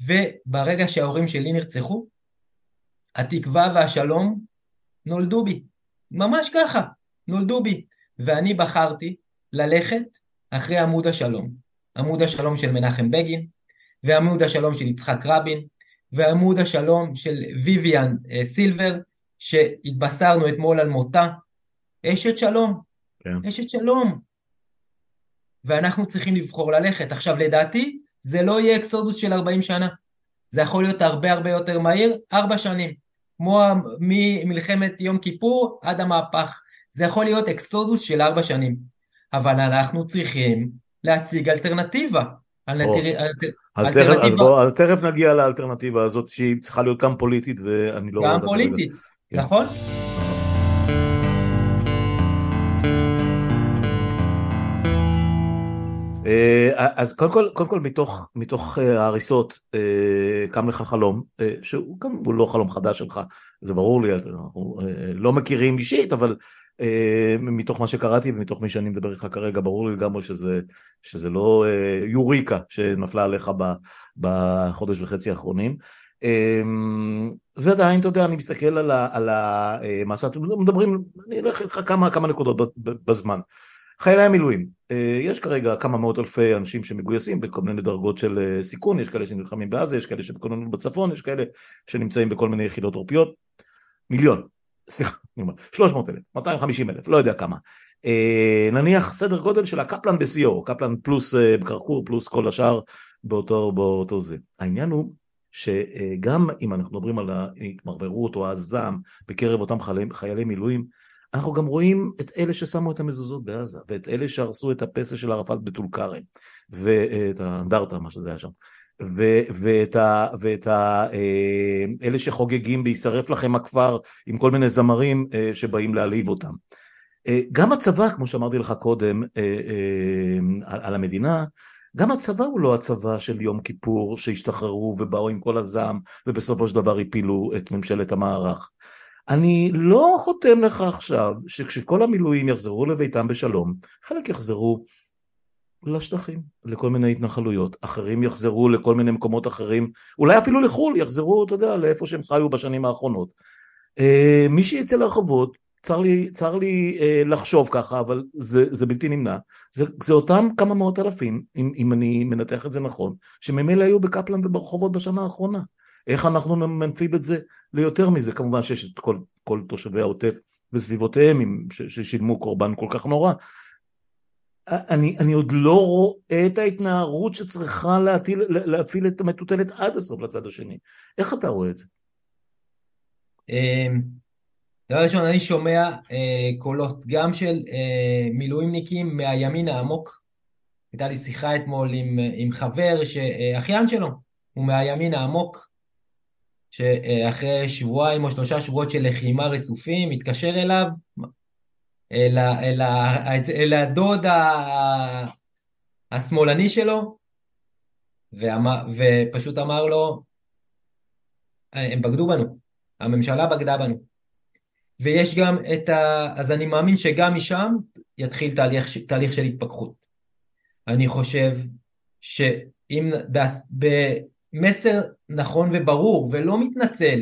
וברגע שההורים שלי נרצחו, התקווה והשלום נולדו בי. ממש ככה, נולדו בי. ואני בחרתי ללכת אחרי עמוד השלום. עמוד השלום של מנחם בגין, ועמוד השלום של יצחק רבין, ועמוד השלום של ויויאן אה, סילבר, שהתבשרנו אתמול על מותה. אשת שלום. כן. אשת שלום. ואנחנו צריכים לבחור ללכת. עכשיו לדעתי זה לא יהיה אקסודוס של 40 שנה, זה יכול להיות הרבה הרבה יותר מהיר, ארבע שנים, כמו ממלחמת יום כיפור עד המהפך, זה יכול להיות אקסודוס של ארבע שנים, אבל אנחנו צריכים להציג אלטרנטיבה. אז, תכף נגיע לאלטרנטיבה הזאת שהיא צריכה להיות גם פוליטית ואני לא... גם פוליטית, כן. נכון? אז קודם כל, קודם כל מתוך, מתוך ההריסות קם לך חלום, שהוא גם הוא לא חלום חדש שלך, זה ברור לי, אנחנו לא מכירים אישית, אבל מתוך מה שקראתי ומתוך מי שאני מדבר איתך כרגע, ברור לי לגמרי שזה, שזה לא יוריקה שנפלה עליך בחודש וחצי האחרונים. ועדיין, אתה יודע, אני מסתכל על המסע, מדברים, אני אלך איתך כמה, כמה נקודות בזמן. חיילי המילואים, יש כרגע כמה מאות אלפי אנשים שמגויסים בכל מיני דרגות של סיכון, יש כאלה שנלחמים בעזה, יש כאלה שמתכוננים בצפון, יש כאלה שנמצאים בכל מיני יחידות עורפיות, מיליון, סליחה, אני אומר, 300 אלף, 250 אלף, לא יודע כמה. נניח סדר גודל של הקפלן בשיאו, קפלן פלוס קרקור פלוס כל השאר באותו, באותו זה. העניין הוא שגם אם אנחנו מדברים על ההתמרמרות או הזעם בקרב אותם חיילי, חיילי מילואים, אנחנו גם רואים את אלה ששמו את המזוזות בעזה, ואת אלה שהרסו את הפסל של ערפאת בטול כרם, ואת האנדרטה, מה שזה היה שם, ו- ואת, ה- ואת ה- אה, אלה שחוגגים בהישרף לכם הכפר עם כל מיני זמרים אה, שבאים להעליב אותם. אה, גם הצבא, כמו שאמרתי לך קודם, על המדינה, גם הצבא הוא לא הצבא של יום כיפור שהשתחררו ובאו עם כל הזעם ובסופו של דבר הפילו את ממשלת המערך. אני לא חותם לך עכשיו שכשכל המילואים יחזרו לביתם בשלום, חלק יחזרו לשטחים, לכל מיני התנחלויות, אחרים יחזרו לכל מיני מקומות אחרים, אולי אפילו לחו"ל, יחזרו, אתה יודע, לאיפה שהם חיו בשנים האחרונות. אה, מי שיצא לרחובות, צר לי, צר לי אה, לחשוב ככה, אבל זה, זה בלתי נמנע, זה, זה אותם כמה מאות אלפים, אם, אם אני מנתח את זה נכון, שממילא היו בקפלן וברחובות בשנה האחרונה. איך אנחנו מנפיב את זה ליותר מזה? כמובן שיש את כל, כל תושבי העוטף וסביבותיהם ששילמו קורבן כל כך נורא. אני, אני עוד לא רואה את ההתנערות שצריכה להטיל, להפעיל את המטוטלת עד הסוף לצד השני. איך אתה רואה את זה? אמ, דבר ראשון, אני שומע אה, קולות גם של אה, מילואימניקים מהימין העמוק. הייתה לי שיחה אתמול עם, עם חבר שאחיין שלו הוא מהימין העמוק, שאחרי שבועיים או שלושה שבועות של לחימה רצופים, התקשר אליו, אל, אל, אל, אל הדוד השמאלני שלו, ואמר, ופשוט אמר לו, הם בגדו בנו, הממשלה בגדה בנו. ויש גם את ה... אז אני מאמין שגם משם יתחיל תהליך, תהליך של התפכחות. אני חושב שאם במסר נכון וברור ולא מתנצל,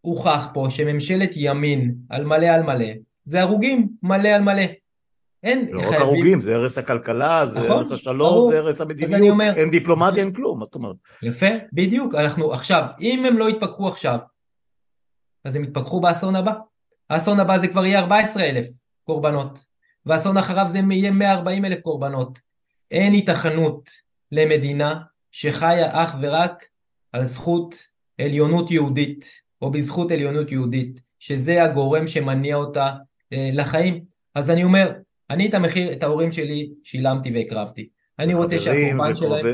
הוכח פה שממשלת ימין על מלא על מלא, זה הרוגים מלא על מלא. אין לא רק הרוגים, זה הרס הכלכלה, זה נכון, הרס השלום, ברור. זה הרס המדיניות, אומר, אין דיפלומטיה, אין כלום, מה זאת אומרת? יפה, בדיוק, אנחנו עכשיו, אם הם לא יתפכחו עכשיו, אז הם יתפכחו באסון הבא. האסון הבא זה כבר יהיה 14 אלף קורבנות, והאסון אחריו זה יהיה 140 אלף קורבנות. אין התכנות למדינה שחיה אך ורק על זכות עליונות יהודית, או בזכות עליונות יהודית, שזה הגורם שמניע אותה אה, לחיים. אז אני אומר, אני את המחיר, את ההורים שלי שילמתי והקרבתי. אני רוצה שהקורבן שלהם...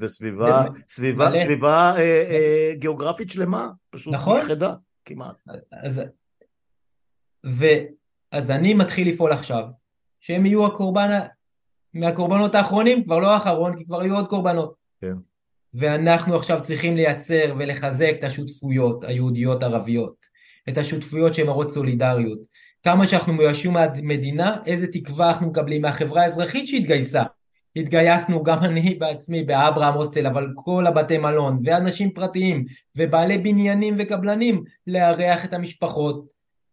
וסביבה, סביבה, סביבה אה, אה, גיאוגרפית שלמה, פשוט נכון, נכחדה. כמעט. אז, ו, אז אני מתחיל לפעול עכשיו, שהם יהיו הקורבן, מהקורבנות האחרונים, כבר לא האחרון, כי כבר היו עוד קורבנות. כן. ואנחנו עכשיו צריכים לייצר ולחזק את השותפויות היהודיות ערביות, את השותפויות שהן מראות סולידריות. כמה שאנחנו מיואשים מהמדינה, איזה תקווה אנחנו מקבלים מהחברה האזרחית שהתגייסה. התגייסנו גם אני בעצמי באברהם הוסטל, אבל כל הבתי מלון, ואנשים פרטיים, ובעלי בניינים וקבלנים, לארח את המשפחות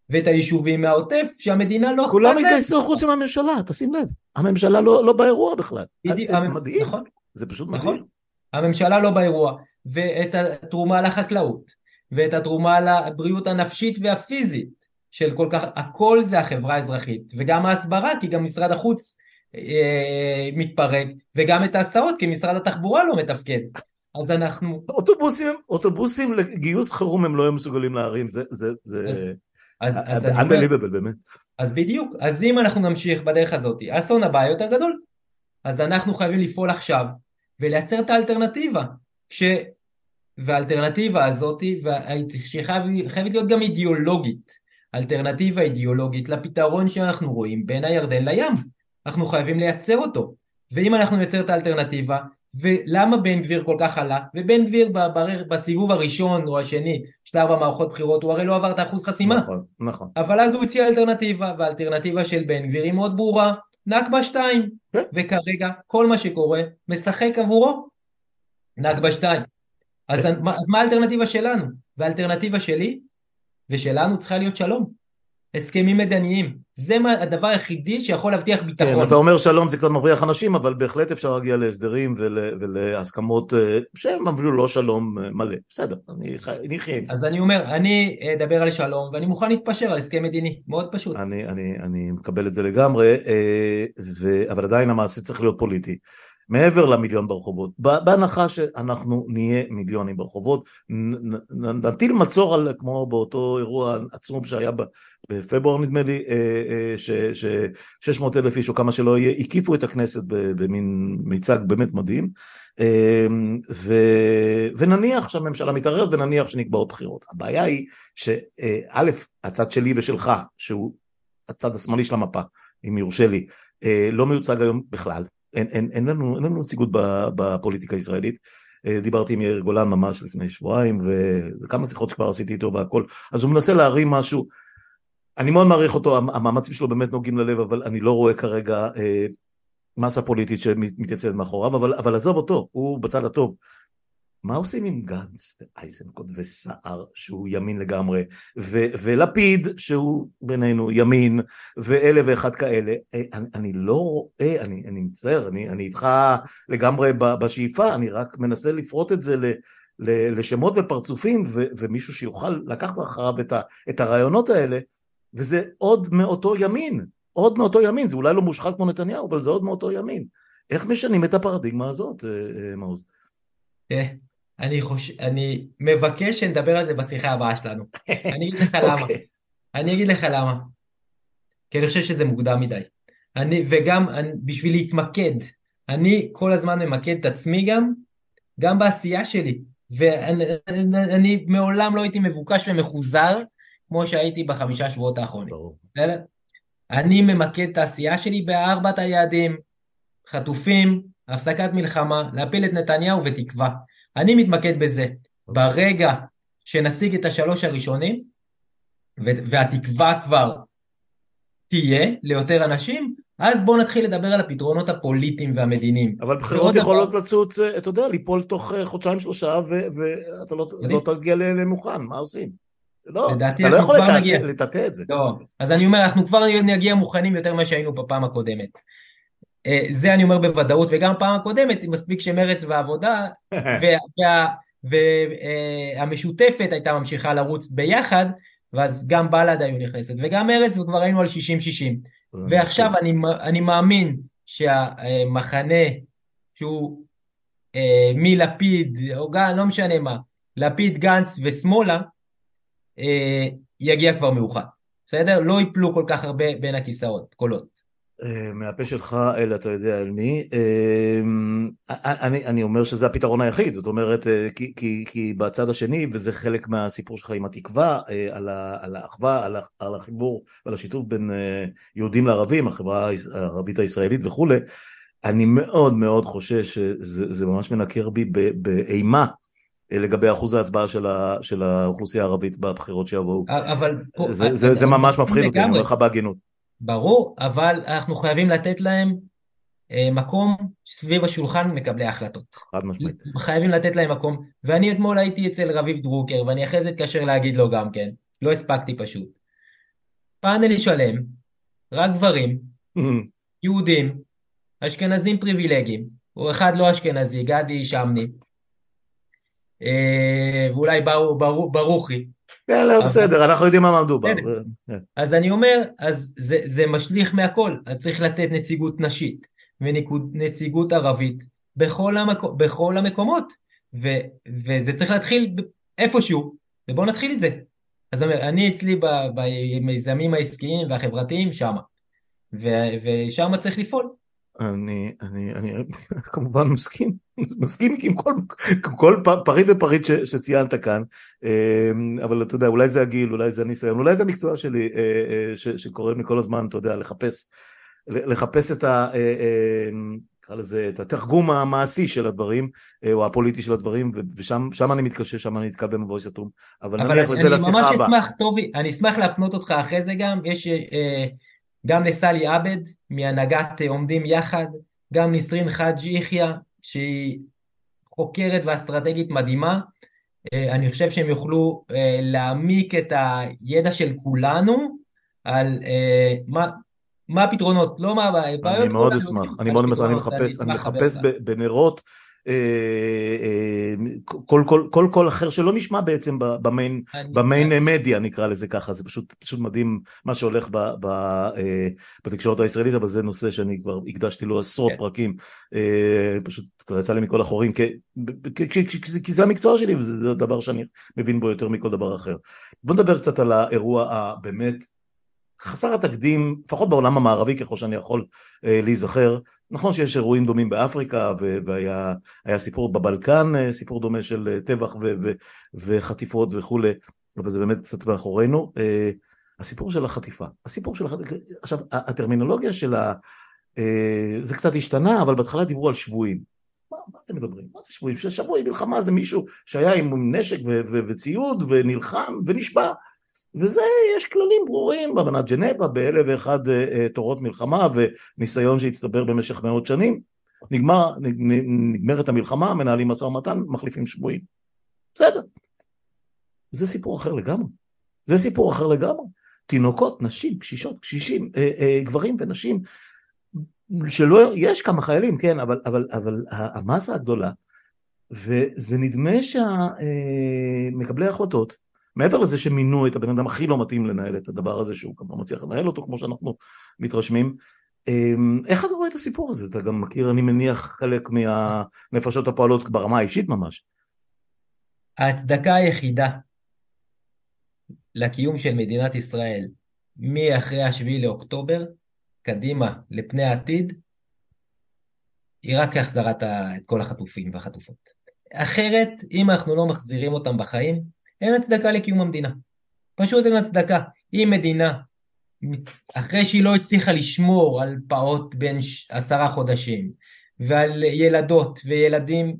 ואת היישובים מהעוטף, שהמדינה לא... כולם התגייסו חוץ מהממשלה, תשים לב. הממשלה לא, לא באירוע בכלל. בדיוק, מדהים. נכון. זה פשוט מדהים. הממשלה לא באירוע. ואת התרומה לחקלאות, ואת התרומה לבריאות הנפשית והפיזית של כל כך, הכל זה החברה האזרחית, וגם ההסברה, כי גם משרד החוץ אה, מתפרק, וגם את ההסעות, כי משרד התחבורה לא מתפקד. אז אנחנו... אוטובוסים, אוטובוסים לגיוס חירום הם לא היו מסוגלים להרים, זה, זה, זה... אז, אז, אז unbelievable באמת. אז בדיוק, אז אם אנחנו נמשיך בדרך הזאת, האסון הבא יותר גדול. אז אנחנו חייבים לפעול עכשיו, ולייצר את האלטרנטיבה. ש... והאלטרנטיבה הזאת, שחייבת להיות גם אידיאולוגית, אלטרנטיבה אידיאולוגית לפתרון שאנחנו רואים בין הירדן לים. אנחנו חייבים לייצר אותו. ואם אנחנו נייצר את האלטרנטיבה, ולמה בן גביר כל כך עלה? ובן גביר בסיבוב הראשון או השני של ארבע מערכות בחירות, הוא הרי לא עבר את האחוז חסימה. נכון, נכון. אבל אז הוא הציע אלטרנטיבה, והאלטרנטיבה של בן גביר היא מאוד ברורה, נכבה 2. כן. וכרגע כל מה שקורה משחק עבורו נכבה 2. אז, כן. אז מה האלטרנטיבה שלנו? והאלטרנטיבה שלי ושלנו צריכה להיות שלום. הסכמים מדיניים. זה מה, הדבר היחידי שיכול להבטיח ביטחון. כן, אתה אומר שלום זה קצת מבריח אנשים, אבל בהחלט אפשר להגיע להסדרים ול, ולהסכמות אה, שהם אפילו לא שלום אה, מלא. בסדר, אני, אני אחיה עם זה. אז אני אומר, אני אדבר על שלום ואני מוכן להתפשר על הסכם מדיני, מאוד פשוט. אני, אני, אני מקבל את זה לגמרי, אה, ו, אבל עדיין המעשה צריך להיות פוליטי. מעבר למיליון ברחובות, בהנחה שאנחנו נהיה מיליונים ברחובות, נטיל מצור על, כמו באותו אירוע עצום שהיה בפברואר נדמה לי, אה, אה, ש-600 אלף איש או כמה שלא יהיה, הקיפו את הכנסת במין מיצג באמת מדהים, אה, ו, ונניח שהממשלה מתערערת ונניח שנקבעות בחירות. הבעיה היא שא', הצד שלי ושלך, שהוא הצד השמאלי של המפה, אם יורשה לי, לא מיוצג היום בכלל. אין, אין, אין, לנו, אין לנו נציגות בפוליטיקה הישראלית. דיברתי עם יאיר גולן ממש לפני שבועיים וכמה שיחות שכבר עשיתי איתו והכל. אז הוא מנסה להרים משהו. אני מאוד מעריך אותו המאמצים שלו באמת נוגעים ללב אבל אני לא רואה כרגע אה, מסה פוליטית שמתייצבת מאחוריו אבל, אבל עזוב אותו הוא בצד הטוב מה עושים עם גנץ ואייזנקוט וסער שהוא ימין לגמרי ו- ולפיד שהוא בינינו ימין ואלה ואחד כאלה אה, אני, אני לא רואה, אני, אני מצטער, אני, אני איתך לגמרי בשאיפה, אני רק מנסה לפרוט את זה ל, ל, לשמות ופרצופים ו- ומישהו שיוכל לקחת אחריו את, ה- את הרעיונות האלה וזה עוד מאותו ימין, עוד מאותו ימין, זה אולי לא מושחת כמו נתניהו אבל זה עוד מאותו ימין איך משנים את הפרדיגמה הזאת אה, מעוז? אני, חוש... אני מבקש שנדבר על זה בשיחה הבאה שלנו. [laughs] אני אגיד לך למה. Okay. אני אגיד לך למה. כי אני חושב שזה מוקדם מדי. אני, וגם אני, בשביל להתמקד, אני כל הזמן ממקד את עצמי גם, גם בעשייה שלי. ואני אני, מעולם לא הייתי מבוקש ומחוזר כמו שהייתי בחמישה שבועות האחרונים. Oh. אני ממקד את העשייה שלי בארבעת היעדים, חטופים, הפסקת מלחמה, להפיל את נתניהו ותקווה. אני מתמקד בזה. ברגע שנשיג את השלוש הראשונים, והתקווה כבר תהיה ליותר אנשים, אז בואו נתחיל לדבר על הפתרונות הפוליטיים והמדיניים. אבל בחירות יכולות לצוץ, אתה יודע, ליפול תוך אה, חודשיים שלושה, ואתה לא, לא תגיע למוכן, מה עושים? לא, אתה לא יכול לטאטא את זה. לא, אז אני אומר, אנחנו כבר נגיע מוכנים יותר ממה שהיינו בפעם הקודמת. אה, זה אני אומר בוודאות, וגם פעם הקודמת, מספיק שמרץ והעבודה [laughs] והמשותפת אה, הייתה ממשיכה לרוץ ביחד, ואז גם בל"ד היו נכנסת, וגם מרץ, וכבר היינו על 60-60. ועכשיו אני, אני מאמין שהמחנה שהוא אה, מלפיד, או גם, לא משנה מה, לפיד, גנץ ושמאלה, אה, יגיע כבר מאוחד. בסדר? לא ייפלו כל כך הרבה בין הכיסאות, קולות. אה, מהפה שלך אל אתה יודע על מי. אה, אני, אני אומר שזה הפתרון היחיד, זאת אומרת, אה, כי, כי, כי בצד השני, וזה חלק מהסיפור שלך עם התקווה, על, ה, על האחווה, על, על החיבור ועל השיתוף בין יהודים לערבים, החברה הערבית הישראלית וכולי, אני מאוד מאוד חושש שזה ממש מנקר בי באימה לגבי אחוז ההצבעה של, ה, של האוכלוסייה הערבית בבחירות שיבואו. אבל... זה, זה, זה ממש מפחיד אותי, אני אומר לך בהגינות. ברור, אבל אנחנו חייבים לתת להם אה, מקום סביב השולחן מקבלי ההחלטות. חד משמעית. חייבים לתת להם מקום, ואני אתמול הייתי אצל רביב דרוקר, ואני אחרי זה אתקשר להגיד לו גם כן, לא הספקתי פשוט. פאנל שלם, רק גברים, [laughs] יהודים, אשכנזים פריבילגיים, או אחד לא אשכנזי, גדי שמני, אה, ואולי ברוכי, כן, לא, בסדר, אנחנו יודעים על מה מדובר. כן. אז אני אומר, אז זה משליך מהכל, אז צריך לתת נציגות נשית ונציגות ערבית בכל המקומות, וזה צריך להתחיל איפשהו, ובואו נתחיל את זה. אז אני אצלי במיזמים העסקיים והחברתיים שמה, ושם צריך לפעול. אני, אני, אני [laughs] כמובן מסכים, מסכים עם כל, כל פריט ופריט ש, שציינת כאן, אמ, אבל אתה יודע, אולי זה הגיל, אולי זה הניסיון, אולי זה המקצוע שלי, אה, אה, ש, שקורא לי כל הזמן, אתה יודע, לחפש לחפש את ה... נקרא לזה, את התרגום המעשי של הדברים, או הפוליטי של הדברים, ושם אני מתקשה, שם אני נתקל במבוי סתום, אבל נניח לזה לשיחה הבאה. אבל אני ממש אשמח, טובי, אני אשמח להפנות אותך אחרי זה גם, יש גם לסלי עבד, מהנהגת עומדים יחד, גם נסרין חאג' יחיא, שהיא חוקרת ואסטרטגית מדהימה, אה, אני חושב שהם יוכלו אה, להעמיק את הידע של כולנו על אה, מה, מה הפתרונות, לא מה הבעיות. אני מאוד אשמח, אני מאוד אשמח, אני מחפש, אני מחפש בנרות כל כל כל קול אחר שלא נשמע בעצם במיין במיין מדיה נקרא לזה ככה זה פשוט פשוט מדהים מה שהולך ב, ב, בתקשורת הישראלית אבל זה נושא שאני כבר הקדשתי לו עשרות כן. פרקים פשוט כבר יצא לי מכל החורים כי, כי, כי, כי זה המקצוע שלי וזה הדבר שאני מבין בו יותר מכל דבר אחר. בוא נדבר קצת על האירוע הבאמת חסר התקדים, לפחות בעולם המערבי ככל שאני יכול אה, להיזכר, נכון שיש אירועים דומים באפריקה והיה סיפור בבלקן, אה, סיפור דומה של אה, טבח ו- ו- וחטיפות וכולי, אבל זה באמת קצת מאחורינו. אה, הסיפור של החטיפה, הסיפור של החטיפה, עכשיו הטרמינולוגיה של ה... זה קצת השתנה, אבל בהתחלה דיברו על שבויים. מה, מה אתם מדברים? מה זה שבויים? שבוי מלחמה זה מישהו שהיה עם נשק ו- ו- וציוד ונלחם ונשבע. וזה, יש כללים ברורים באמנת ג'נבה, באלף ואחד אה, אה, תורות מלחמה וניסיון שהצטבר במשך מאות שנים. נגמר, נגמרת המלחמה, מנהלים משא ומתן, מחליפים שבויים. בסדר. זה סיפור אחר לגמרי. זה סיפור אחר לגמרי. תינוקות, נשים, קשישות, קשישים, אה, אה, גברים ונשים, שלא, יש כמה חיילים, כן, אבל, אבל, אבל המסה הגדולה, וזה נדמה שהמקבלי אה, ההחלטות, מעבר לזה שמינו את הבן אדם הכי לא מתאים לנהל את הדבר הזה, שהוא גם לא מצליח לנהל אותו כמו שאנחנו מתרשמים, אמ, איך אתה רואה את הסיפור הזה? אתה גם מכיר, אני מניח, חלק מהנפשות הפועלות ברמה האישית ממש. ההצדקה היחידה לקיום של מדינת ישראל מאחרי השביעי לאוקטובר, קדימה, לפני העתיד, היא רק החזרת את כל החטופים והחטופות. אחרת, אם אנחנו לא מחזירים אותם בחיים, אין הצדקה לקיום המדינה. פשוט אין הצדקה. אם מדינה, אחרי שהיא לא הצליחה לשמור על פעוט בן עשרה חודשים, ועל ילדות וילדים,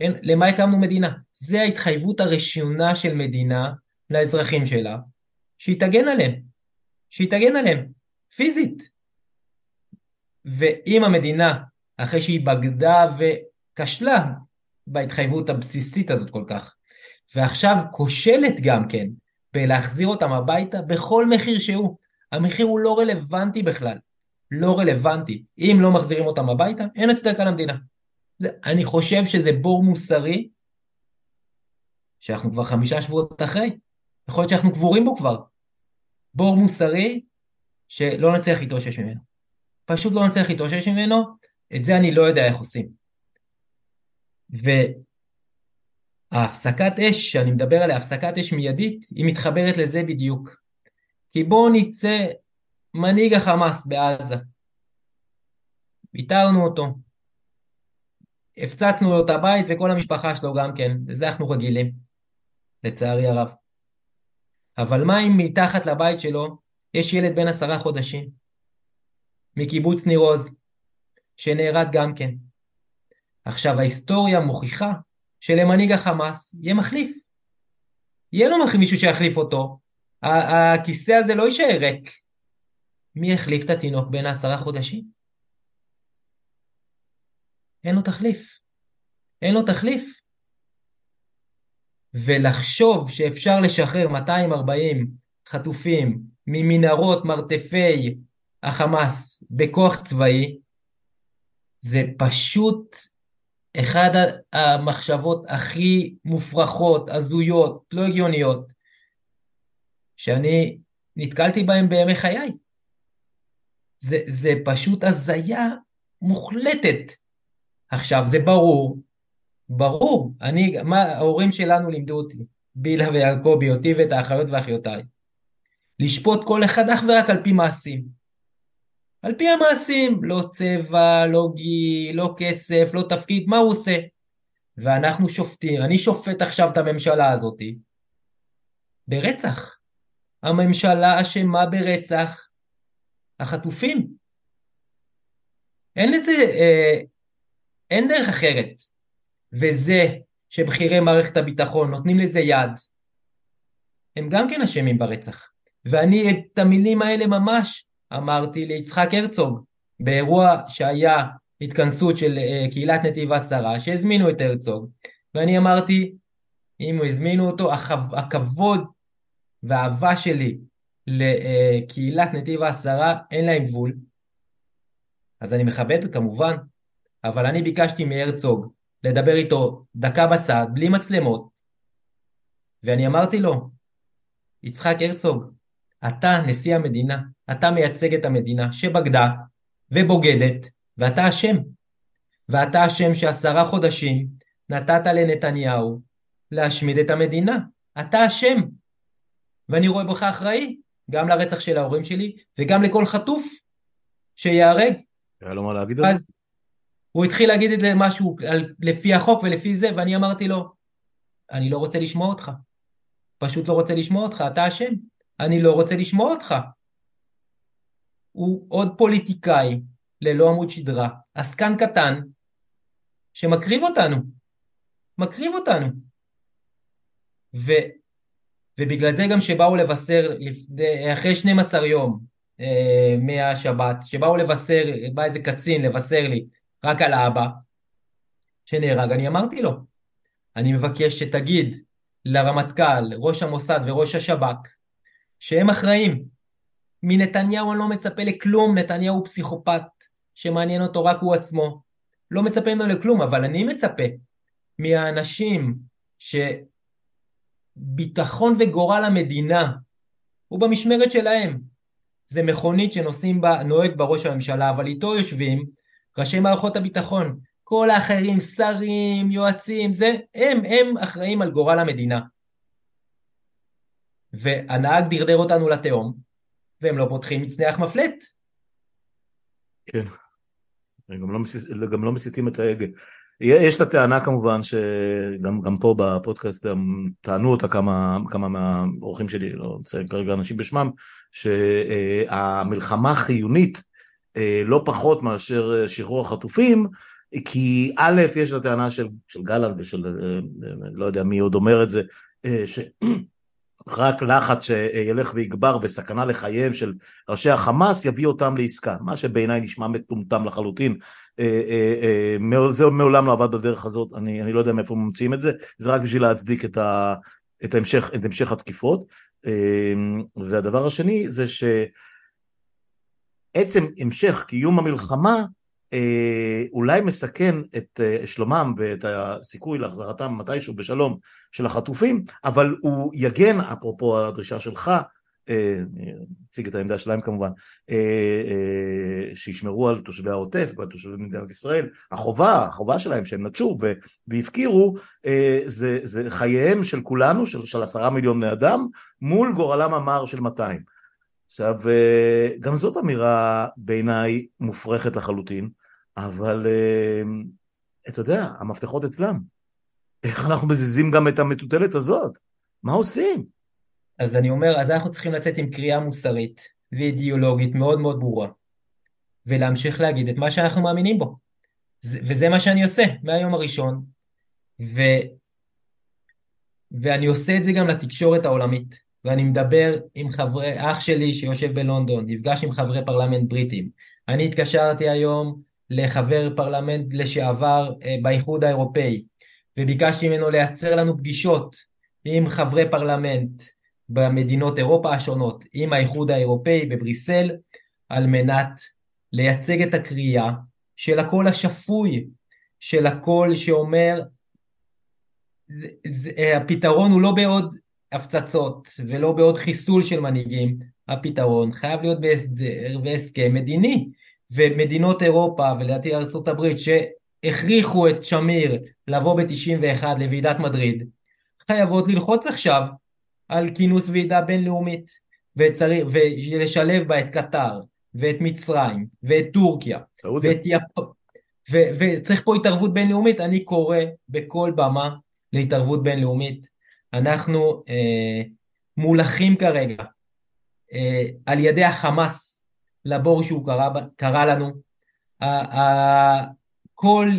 אין, למה הקמנו מדינה? זה ההתחייבות הראשונה של מדינה לאזרחים שלה, שהיא תגן עליהם. שהיא תגן עליהם, פיזית. ואם המדינה, אחרי שהיא בגדה וכשלה בהתחייבות הבסיסית הזאת כל כך, ועכשיו כושלת גם כן בלהחזיר אותם הביתה בכל מחיר שהוא. המחיר הוא לא רלוונטי בכלל. לא רלוונטי. אם לא מחזירים אותם הביתה, אין הצדקה למדינה. אני חושב שזה בור מוסרי, שאנחנו כבר חמישה שבועות אחרי. יכול להיות שאנחנו קבורים בו כבר. בור מוסרי שלא נצליח להתאושש ממנו. פשוט לא נצליח להתאושש ממנו, את זה אני לא יודע איך עושים. ו... ההפסקת אש שאני מדבר עליה, הפסקת אש מיידית, היא מתחברת לזה בדיוק. כי בואו נצא מנהיג החמאס בעזה. איתרנו אותו. הפצצנו לו את הבית וכל המשפחה שלו גם כן, לזה אנחנו רגילים, לצערי הרב. אבל מה אם מתחת לבית שלו יש ילד בן עשרה חודשים, מקיבוץ ניר עוז, שנהרג גם כן. עכשיו ההיסטוריה מוכיחה שלמנהיג החמאס יהיה מחליף. יהיה לו מישהו שיחליף אותו, הכיסא הזה לא יישאר ריק. מי יחליף את התינוק בין העשרה חודשים? אין לו תחליף. אין לו תחליף. ולחשוב שאפשר לשחרר 240 חטופים ממנהרות מרתפי החמאס בכוח צבאי, זה פשוט אחד המחשבות הכי מופרכות, הזויות, לא הגיוניות, שאני נתקלתי בהן בימי חיי. זה, זה פשוט הזיה מוחלטת. עכשיו, זה ברור, ברור, אני, מה ההורים שלנו לימדו אותי, בילה ויעקבי, אותי ואת האחיות ואחיותיי, לשפוט כל אחד אך ורק על פי מעשים. על פי המעשים, לא צבע, לא גיל, לא כסף, לא תפקיד, מה הוא עושה? ואנחנו שופטים, אני שופט עכשיו את הממשלה הזאתי ברצח. הממשלה אשמה ברצח החטופים. אין לזה, אה, אין דרך אחרת. וזה שבכירי מערכת הביטחון נותנים לזה יד, הם גם כן אשמים ברצח. ואני את המילים האלה ממש אמרתי ליצחק הרצוג, באירוע שהיה התכנסות של אה, קהילת נתיב העשרה, שהזמינו את הרצוג, ואני אמרתי, אם הזמינו אותו, הכבוד והאהבה שלי לקהילת נתיב העשרה אין להם גבול. אז אני מכבד כמובן, אבל אני ביקשתי מהרצוג לדבר איתו דקה בצד, בלי מצלמות, ואני אמרתי לו, יצחק הרצוג, אתה נשיא המדינה, אתה מייצג את המדינה שבגדה ובוגדת, ואתה אשם. ואתה אשם שעשרה חודשים נתת לנתניהו להשמיד את המדינה. אתה אשם. ואני רואה בך אחראי, גם לרצח של ההורים שלי, וגם לכל חטוף שייהרג. היה לו מה להגיד על זה? הוא התחיל להגיד את זה משהו לפי החוק ולפי זה, ואני אמרתי לו, אני לא רוצה לשמוע אותך. פשוט לא רוצה לשמוע אותך, אתה אשם. אני לא רוצה לשמוע אותך. הוא עוד פוליטיקאי ללא עמוד שדרה, עסקן קטן, שמקריב אותנו. מקריב אותנו. ו, ובגלל זה גם שבאו לבשר לפני, אחרי 12 יום אה, מהשבת, שבאו לבשר, בא איזה קצין לבשר לי רק על האבא שנהרג, אני אמרתי לו, אני מבקש שתגיד לרמטכ"ל, ראש המוסד וראש השב"כ, שהם אחראים. מנתניהו אני לא מצפה לכלום, נתניהו הוא פסיכופת, שמעניין אותו רק הוא עצמו. לא מצפה ממנו לכלום, אבל אני מצפה מהאנשים שביטחון וגורל המדינה הוא במשמרת שלהם. זה מכונית שנוסעים בה, נוהג בראש הממשלה, אבל איתו יושבים ראשי מערכות הביטחון. כל האחרים, שרים, יועצים, זה, הם, הם אחראים על גורל המדינה. והנהג דרדר אותנו לתהום, והם לא פותחים מצנח מפלט. כן, הם גם לא, מסיט, גם לא מסיתים את ההגה. יש את הטענה כמובן שגם פה בפודקאסט טענו אותה כמה, כמה מהאורחים שלי, לא רוצה כרגע אנשים בשמם, שהמלחמה חיונית אה, לא פחות מאשר שחרור החטופים, כי א', יש את הטענה של, של גלנט ושל אה, לא יודע מי עוד אומר את זה, אה, ש... רק לחץ שילך ויגבר וסכנה לחייהם של ראשי החמאס יביא אותם לעסקה, מה שבעיניי נשמע מטומטם לחלוטין, אה, אה, אה, זה מעולם לא עבד בדרך הזאת, אני, אני לא יודע מאיפה ממציאים את זה, זה רק בשביל להצדיק את, ה, את, המשך, את המשך התקיפות, והדבר השני זה שעצם המשך קיום המלחמה אולי מסכן את אה, שלומם ואת הסיכוי להחזרתם מתישהו בשלום של החטופים, אבל הוא יגן, אפרופו הדרישה שלך, אה, את העמדה שלהם כמובן, שישמרו על תושבי העוטף ועל תושבי מדינת ישראל, החובה, החובה שלהם שהם נטשו והפקירו, זה, זה חייהם של כולנו, של, של עשרה מיליון בני אדם, מול גורלם המר של 200. עכשיו, גם זאת אמירה בעיניי מופרכת לחלוטין, אבל אה, אתה יודע, המפתחות אצלם. איך אנחנו מזיזים גם את המטוטלת הזאת? מה עושים? אז אני אומר, אז אנחנו צריכים לצאת עם קריאה מוסרית ואידיאולוגית מאוד מאוד ברורה, ולהמשיך להגיד את מה שאנחנו מאמינים בו. וזה מה שאני עושה מהיום הראשון, ו... ואני עושה את זה גם לתקשורת העולמית, ואני מדבר עם חברי, אח שלי שיושב בלונדון, נפגש עם חברי פרלמנט בריטים. אני התקשרתי היום לחבר פרלמנט לשעבר אה, באיחוד האירופאי, וביקשתי ממנו לייצר לנו פגישות עם חברי פרלמנט במדינות אירופה השונות, עם האיחוד האירופאי בבריסל, על מנת לייצג את הקריאה של הקול השפוי, של הקול שאומר זה, זה, אה, הפתרון הוא לא בעוד הפצצות ולא בעוד חיסול של מנהיגים, הפתרון חייב להיות בהסדר והסכם מדיני. ומדינות אירופה ולדעתי ארה"ב שהכריחו את שמיר לבוא ב-91 לוועידת מדריד חייבות ללחוץ עכשיו על כינוס ועידה בינלאומית וצריך, ולשלב בה את קטר ואת מצרים ואת טורקיה ואת יפ... ו, וצריך פה התערבות בינלאומית. אני קורא בכל במה להתערבות בינלאומית. אנחנו אה, מולכים כרגע אה, על ידי החמאס לבור שהוא קרא, קרא לנו. כל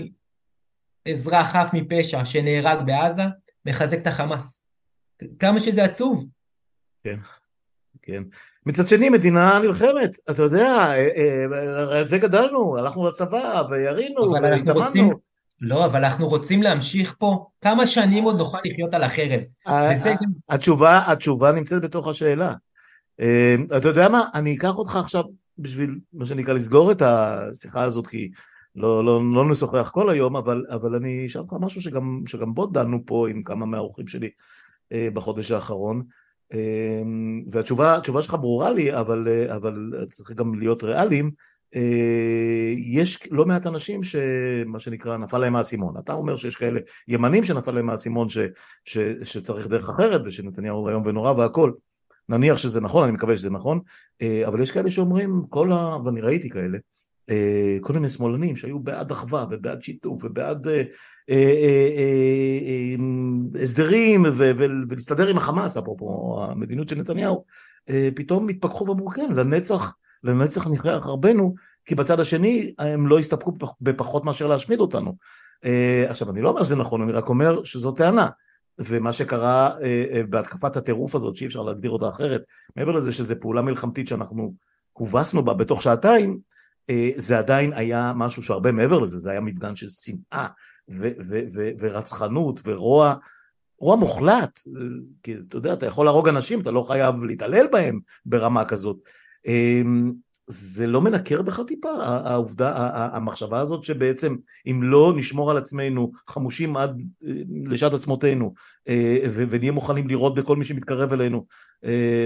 אזרח חף מפשע שנהרג בעזה מחזק את החמאס. כמה שזה עצוב. כן, כן. מצד שני, מדינה נלחמת, אתה יודע, אה, אה, על זה גדלנו, הלכנו לצבא וירינו והתאמנו. לא, אבל אנחנו רוצים להמשיך פה, כמה שנים עוד נוכל לחיות על החרב. אה, התשובה, התשובה נמצאת בתוך השאלה. אתה יודע מה, אני אקח אותך עכשיו בשביל, מה שנקרא, לסגור את השיחה הזאת, כי לא, לא, לא נשוחח כל היום, אבל, אבל אני אשאל אותך משהו שגם, שגם בו דנו פה עם כמה מהאורחים שלי בחודש האחרון. אמ, והתשובה שלך ברורה לי, אבל, אבל צריך גם להיות ריאליים. אה, יש לא מעט אנשים שמה שנקרא נפל להם האסימון. אתה אומר שיש כאלה ימנים שנפל להם האסימון שצריך דרך אחרת ושנתניהו איום ונורא והכל. נניח שזה נכון, אני מקווה שזה נכון, אה, אבל יש כאלה שאומרים, כל ה... ואני ראיתי כאלה, אה, כל מיני שמאלנים שהיו בעד אחווה ובעד שיתוף ובעד אה, הסדרים ולהסתדר עם החמאס, אפרופו המדיניות של נתניהו, פתאום התפכחו ואמרו כן, לנצח, לנצח נחיה אחרבנו, כי בצד השני הם לא הסתפקו בפחות מאשר להשמיד אותנו. עכשיו, אני לא אומר שזה נכון, אני רק אומר שזו טענה. ומה שקרה בהתקפת הטירוף הזאת, שאי אפשר להגדיר אותה אחרת, מעבר לזה שזו פעולה מלחמתית שאנחנו הובסנו בה בתוך שעתיים, אה, זה עדיין היה משהו שהרבה מעבר לזה, זה היה מפגן של שנאה ורצחנות ורוע, רוע מוחלט, כי אתה יודע, אתה יכול להרוג אנשים, אתה לא חייב להתעלל בהם ברמה כזאת. זה לא מנקר בך טיפה, העובדה, המחשבה הזאת שבעצם אם לא נשמור על עצמנו חמושים עד אה, לשעת עצמותינו אה, ונהיה מוכנים לירות בכל מי שמתקרב אלינו,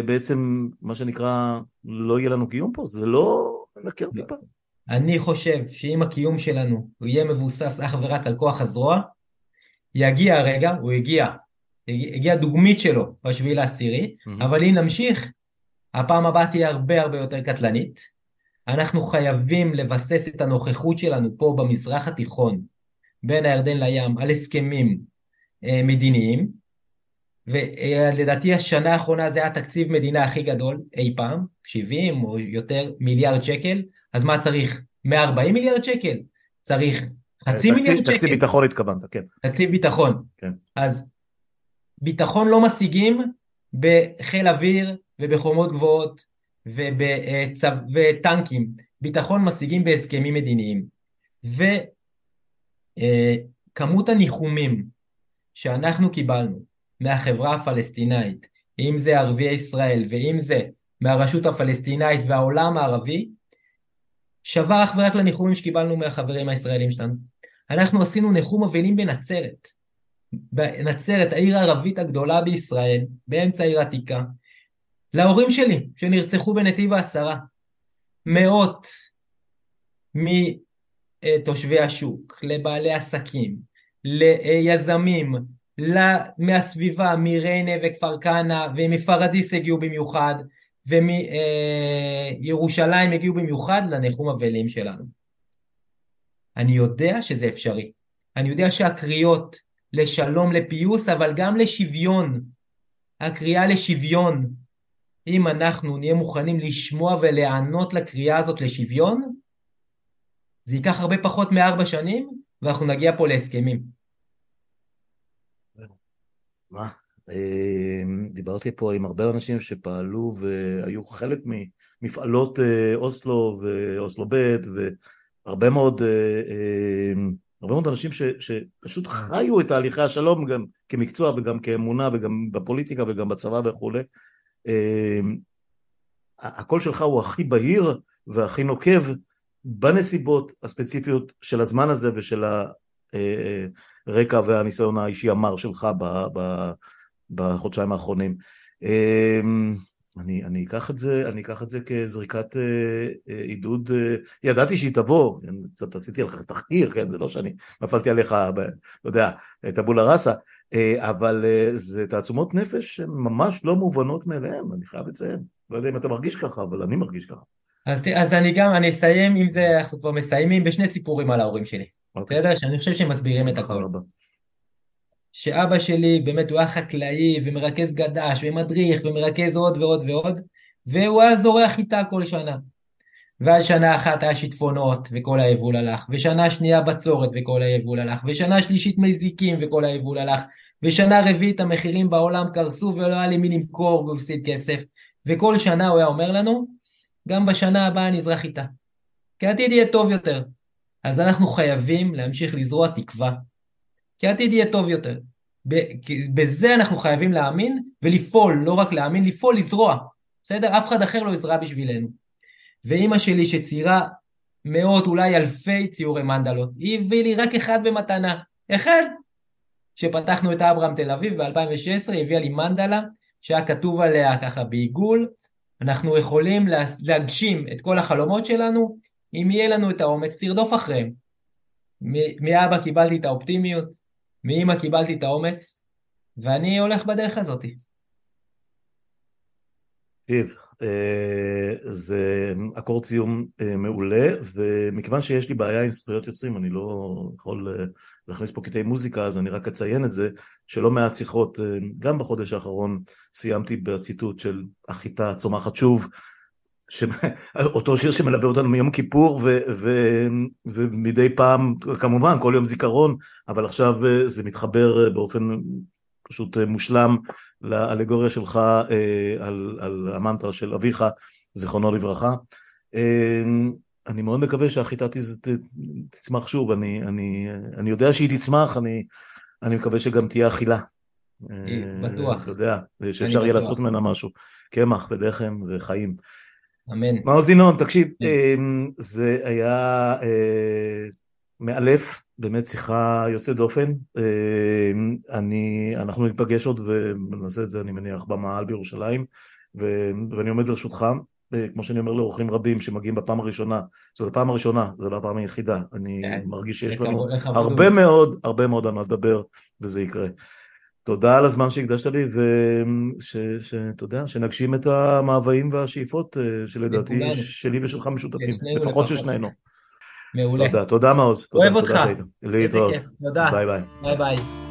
בעצם מה שנקרא לא יהיה לנו קיום פה, זה לא מנקר לא. טיפה. אני חושב שאם הקיום שלנו הוא יהיה מבוסס אך ורק על כוח הזרוע, יגיע הרגע, הוא הגיע, הגיע דוגמית שלו בשביעי לעשירי, mm-hmm. אבל אם נמשיך, הפעם הבאה תהיה הרבה הרבה יותר קטלנית. אנחנו חייבים לבסס את הנוכחות שלנו פה במזרח התיכון, בין הירדן לים, על הסכמים אה, מדיניים, ולדעתי השנה האחרונה זה היה תקציב מדינה הכי גדול אי פעם, 70 או יותר מיליארד שקל, אז מה צריך? 140 מיליארד שקל? צריך חצי מיליארד שקל? תקציב ביטחון התכוונת, כן. תקציב ביטחון. כן. אז ביטחון לא משיגים בחיל אוויר ובחומות גבוהות וטנקים. ביטחון משיגים בהסכמים מדיניים. וכמות הניחומים שאנחנו קיבלנו מהחברה הפלסטינאית, אם זה ערביי ישראל ואם זה מהרשות הפלסטינאית והעולם הערבי, שווה אך ורק לניחומים שקיבלנו מהחברים הישראלים שלנו. אנחנו עשינו ניחום אבלים בנצרת. בנצרת, העיר הערבית הגדולה בישראל, באמצע העיר העתיקה, להורים שלי שנרצחו בנתיב העשרה. מאות מתושבי השוק, לבעלי עסקים, ליזמים, מהסביבה, מריינה וכפר כנא ומפרדיס הגיעו במיוחד, ומירושלים הגיעו במיוחד לניחום אבלים שלנו. אני יודע שזה אפשרי. אני יודע שהקריאות לשלום, לפיוס, אבל גם לשוויון, הקריאה לשוויון, אם אנחנו נהיה מוכנים לשמוע ולהיענות לקריאה הזאת לשוויון, זה ייקח הרבה פחות מארבע שנים, ואנחנו נגיע פה להסכמים. מה? אמ, דיברתי פה עם הרבה אנשים שפעלו והיו חלק ממפעלות אה, אוסלו ואוסלו ב' והרבה מאוד, אה, אמ, הרבה מאוד אנשים ש, שפשוט חיו את תהליכי השלום גם כמקצוע וגם כאמונה וגם בפוליטיקה וגם בצבא וכולי. אמ, הקול שלך הוא הכי בהיר והכי נוקב בנסיבות הספציפיות של הזמן הזה ושל הרקע אה, והניסיון האישי המר שלך ב, ב, בחודשיים האחרונים. אמ, אני, אני, אקח את זה, אני אקח את זה כזריקת אה, אה, עידוד, ידעתי שהיא תבוא, כן, קצת עשיתי עליך תחקיר, כן, זה לא שאני נפלתי עליך, ב, אתה יודע, טבולה ראסה, אבל אה, זה תעצומות נפש שהן ממש לא מובנות מאליהן, אני חייב לציין. לא יודע אם אתה מרגיש ככה, אבל אני מרגיש ככה. אז, אז אני גם, אני אסיים עם זה, אנחנו כבר מסיימים בשני סיפורים על ההורים שלי. אוקיי. בסדר? שאני חושב שהם מסבירים את הכל. שאבא שלי באמת הוא היה חקלאי ומרכז גד"ש ומדריך ומרכז עוד ועוד ועוד והוא היה זורח איתה כל שנה. ואז שנה אחת היה שיטפונות וכל היבול הלך, ושנה שנייה בצורת וכל היבול הלך, ושנה שלישית מזיקים וכל היבול הלך, ושנה רביעית המחירים בעולם קרסו ולא היה לי מי למכור והוא הפסיד כסף, וכל שנה הוא היה אומר לנו, גם בשנה הבאה נזרח איתה. כי העתיד יהיה טוב יותר. אז אנחנו חייבים להמשיך לזרוע תקווה. כי העתיד יהיה טוב יותר. בזה אנחנו חייבים להאמין ולפעול, לא רק להאמין, לפעול, לזרוע. בסדר? אף אחד אחר לא יזרע בשבילנו. ואימא שלי שציירה מאות, אולי אלפי ציורי מנדלות, היא הביאה לי רק אחד במתנה. אחד. כשפתחנו את אברהם תל אביב ב-2016, היא הביאה לי מנדלה שהיה כתוב עליה ככה בעיגול, אנחנו יכולים להגשים את כל החלומות שלנו, אם יהיה לנו את האומץ תרדוף אחריהם. מאבא קיבלתי את האופטימיות, מאמא קיבלתי את האומץ, ואני הולך בדרך הזאת. תקשיב, אה, זה אקורד סיום אה, מעולה, ומכיוון שיש לי בעיה עם זכויות יוצרים, אני לא יכול אה, להכניס פה קטעי מוזיקה, אז אני רק אציין את זה, שלא מעט שיחות, גם בחודש האחרון סיימתי בציטוט של החיטה צומחת שוב, ש... [laughs] אותו שיר שמלווה אותנו מיום כיפור ו... ו... ומדי פעם, כמובן כל יום זיכרון, אבל עכשיו זה מתחבר באופן פשוט מושלם לאלגוריה שלך אה, על, על המנטרה של אביך, זיכרונו לברכה. אה, אני מאוד מקווה שהחיטה תצמח שוב, אני, אני, אני יודע שהיא תצמח, אני, אני מקווה שגם תהיה אכילה. אה, בטוח. אתה יודע, שאפשר יהיה לעשות ממנה משהו. קמח ודחם וחיים. אמן. מעוז ינון, תקשיב, זה היה מאלף, באמת שיחה יוצאת דופן. אה, אני, אנחנו ניפגש עוד ונעשה את זה, אני מניח, במעל בירושלים, ו, ואני עומד לרשותך, אה, כמו שאני אומר לאורחים רבים שמגיעים בפעם הראשונה, זאת הפעם הראשונה, זו לא הפעם היחידה, אני כן, מרגיש שיש לנו הרבה מאוד, הרבה מאוד על מה לדבר, וזה יקרה. תודה על הזמן שהקדשת לי, ושאתה יודע, שנגשים את המאוויים והשאיפות אה, שלדעתי שלי ושלך משותפים, לפחות של שנינו. מעולה. תודה, תודה מעוז. אוהב אותך. להתראות. תודה. ביי ביי. ביי ביי.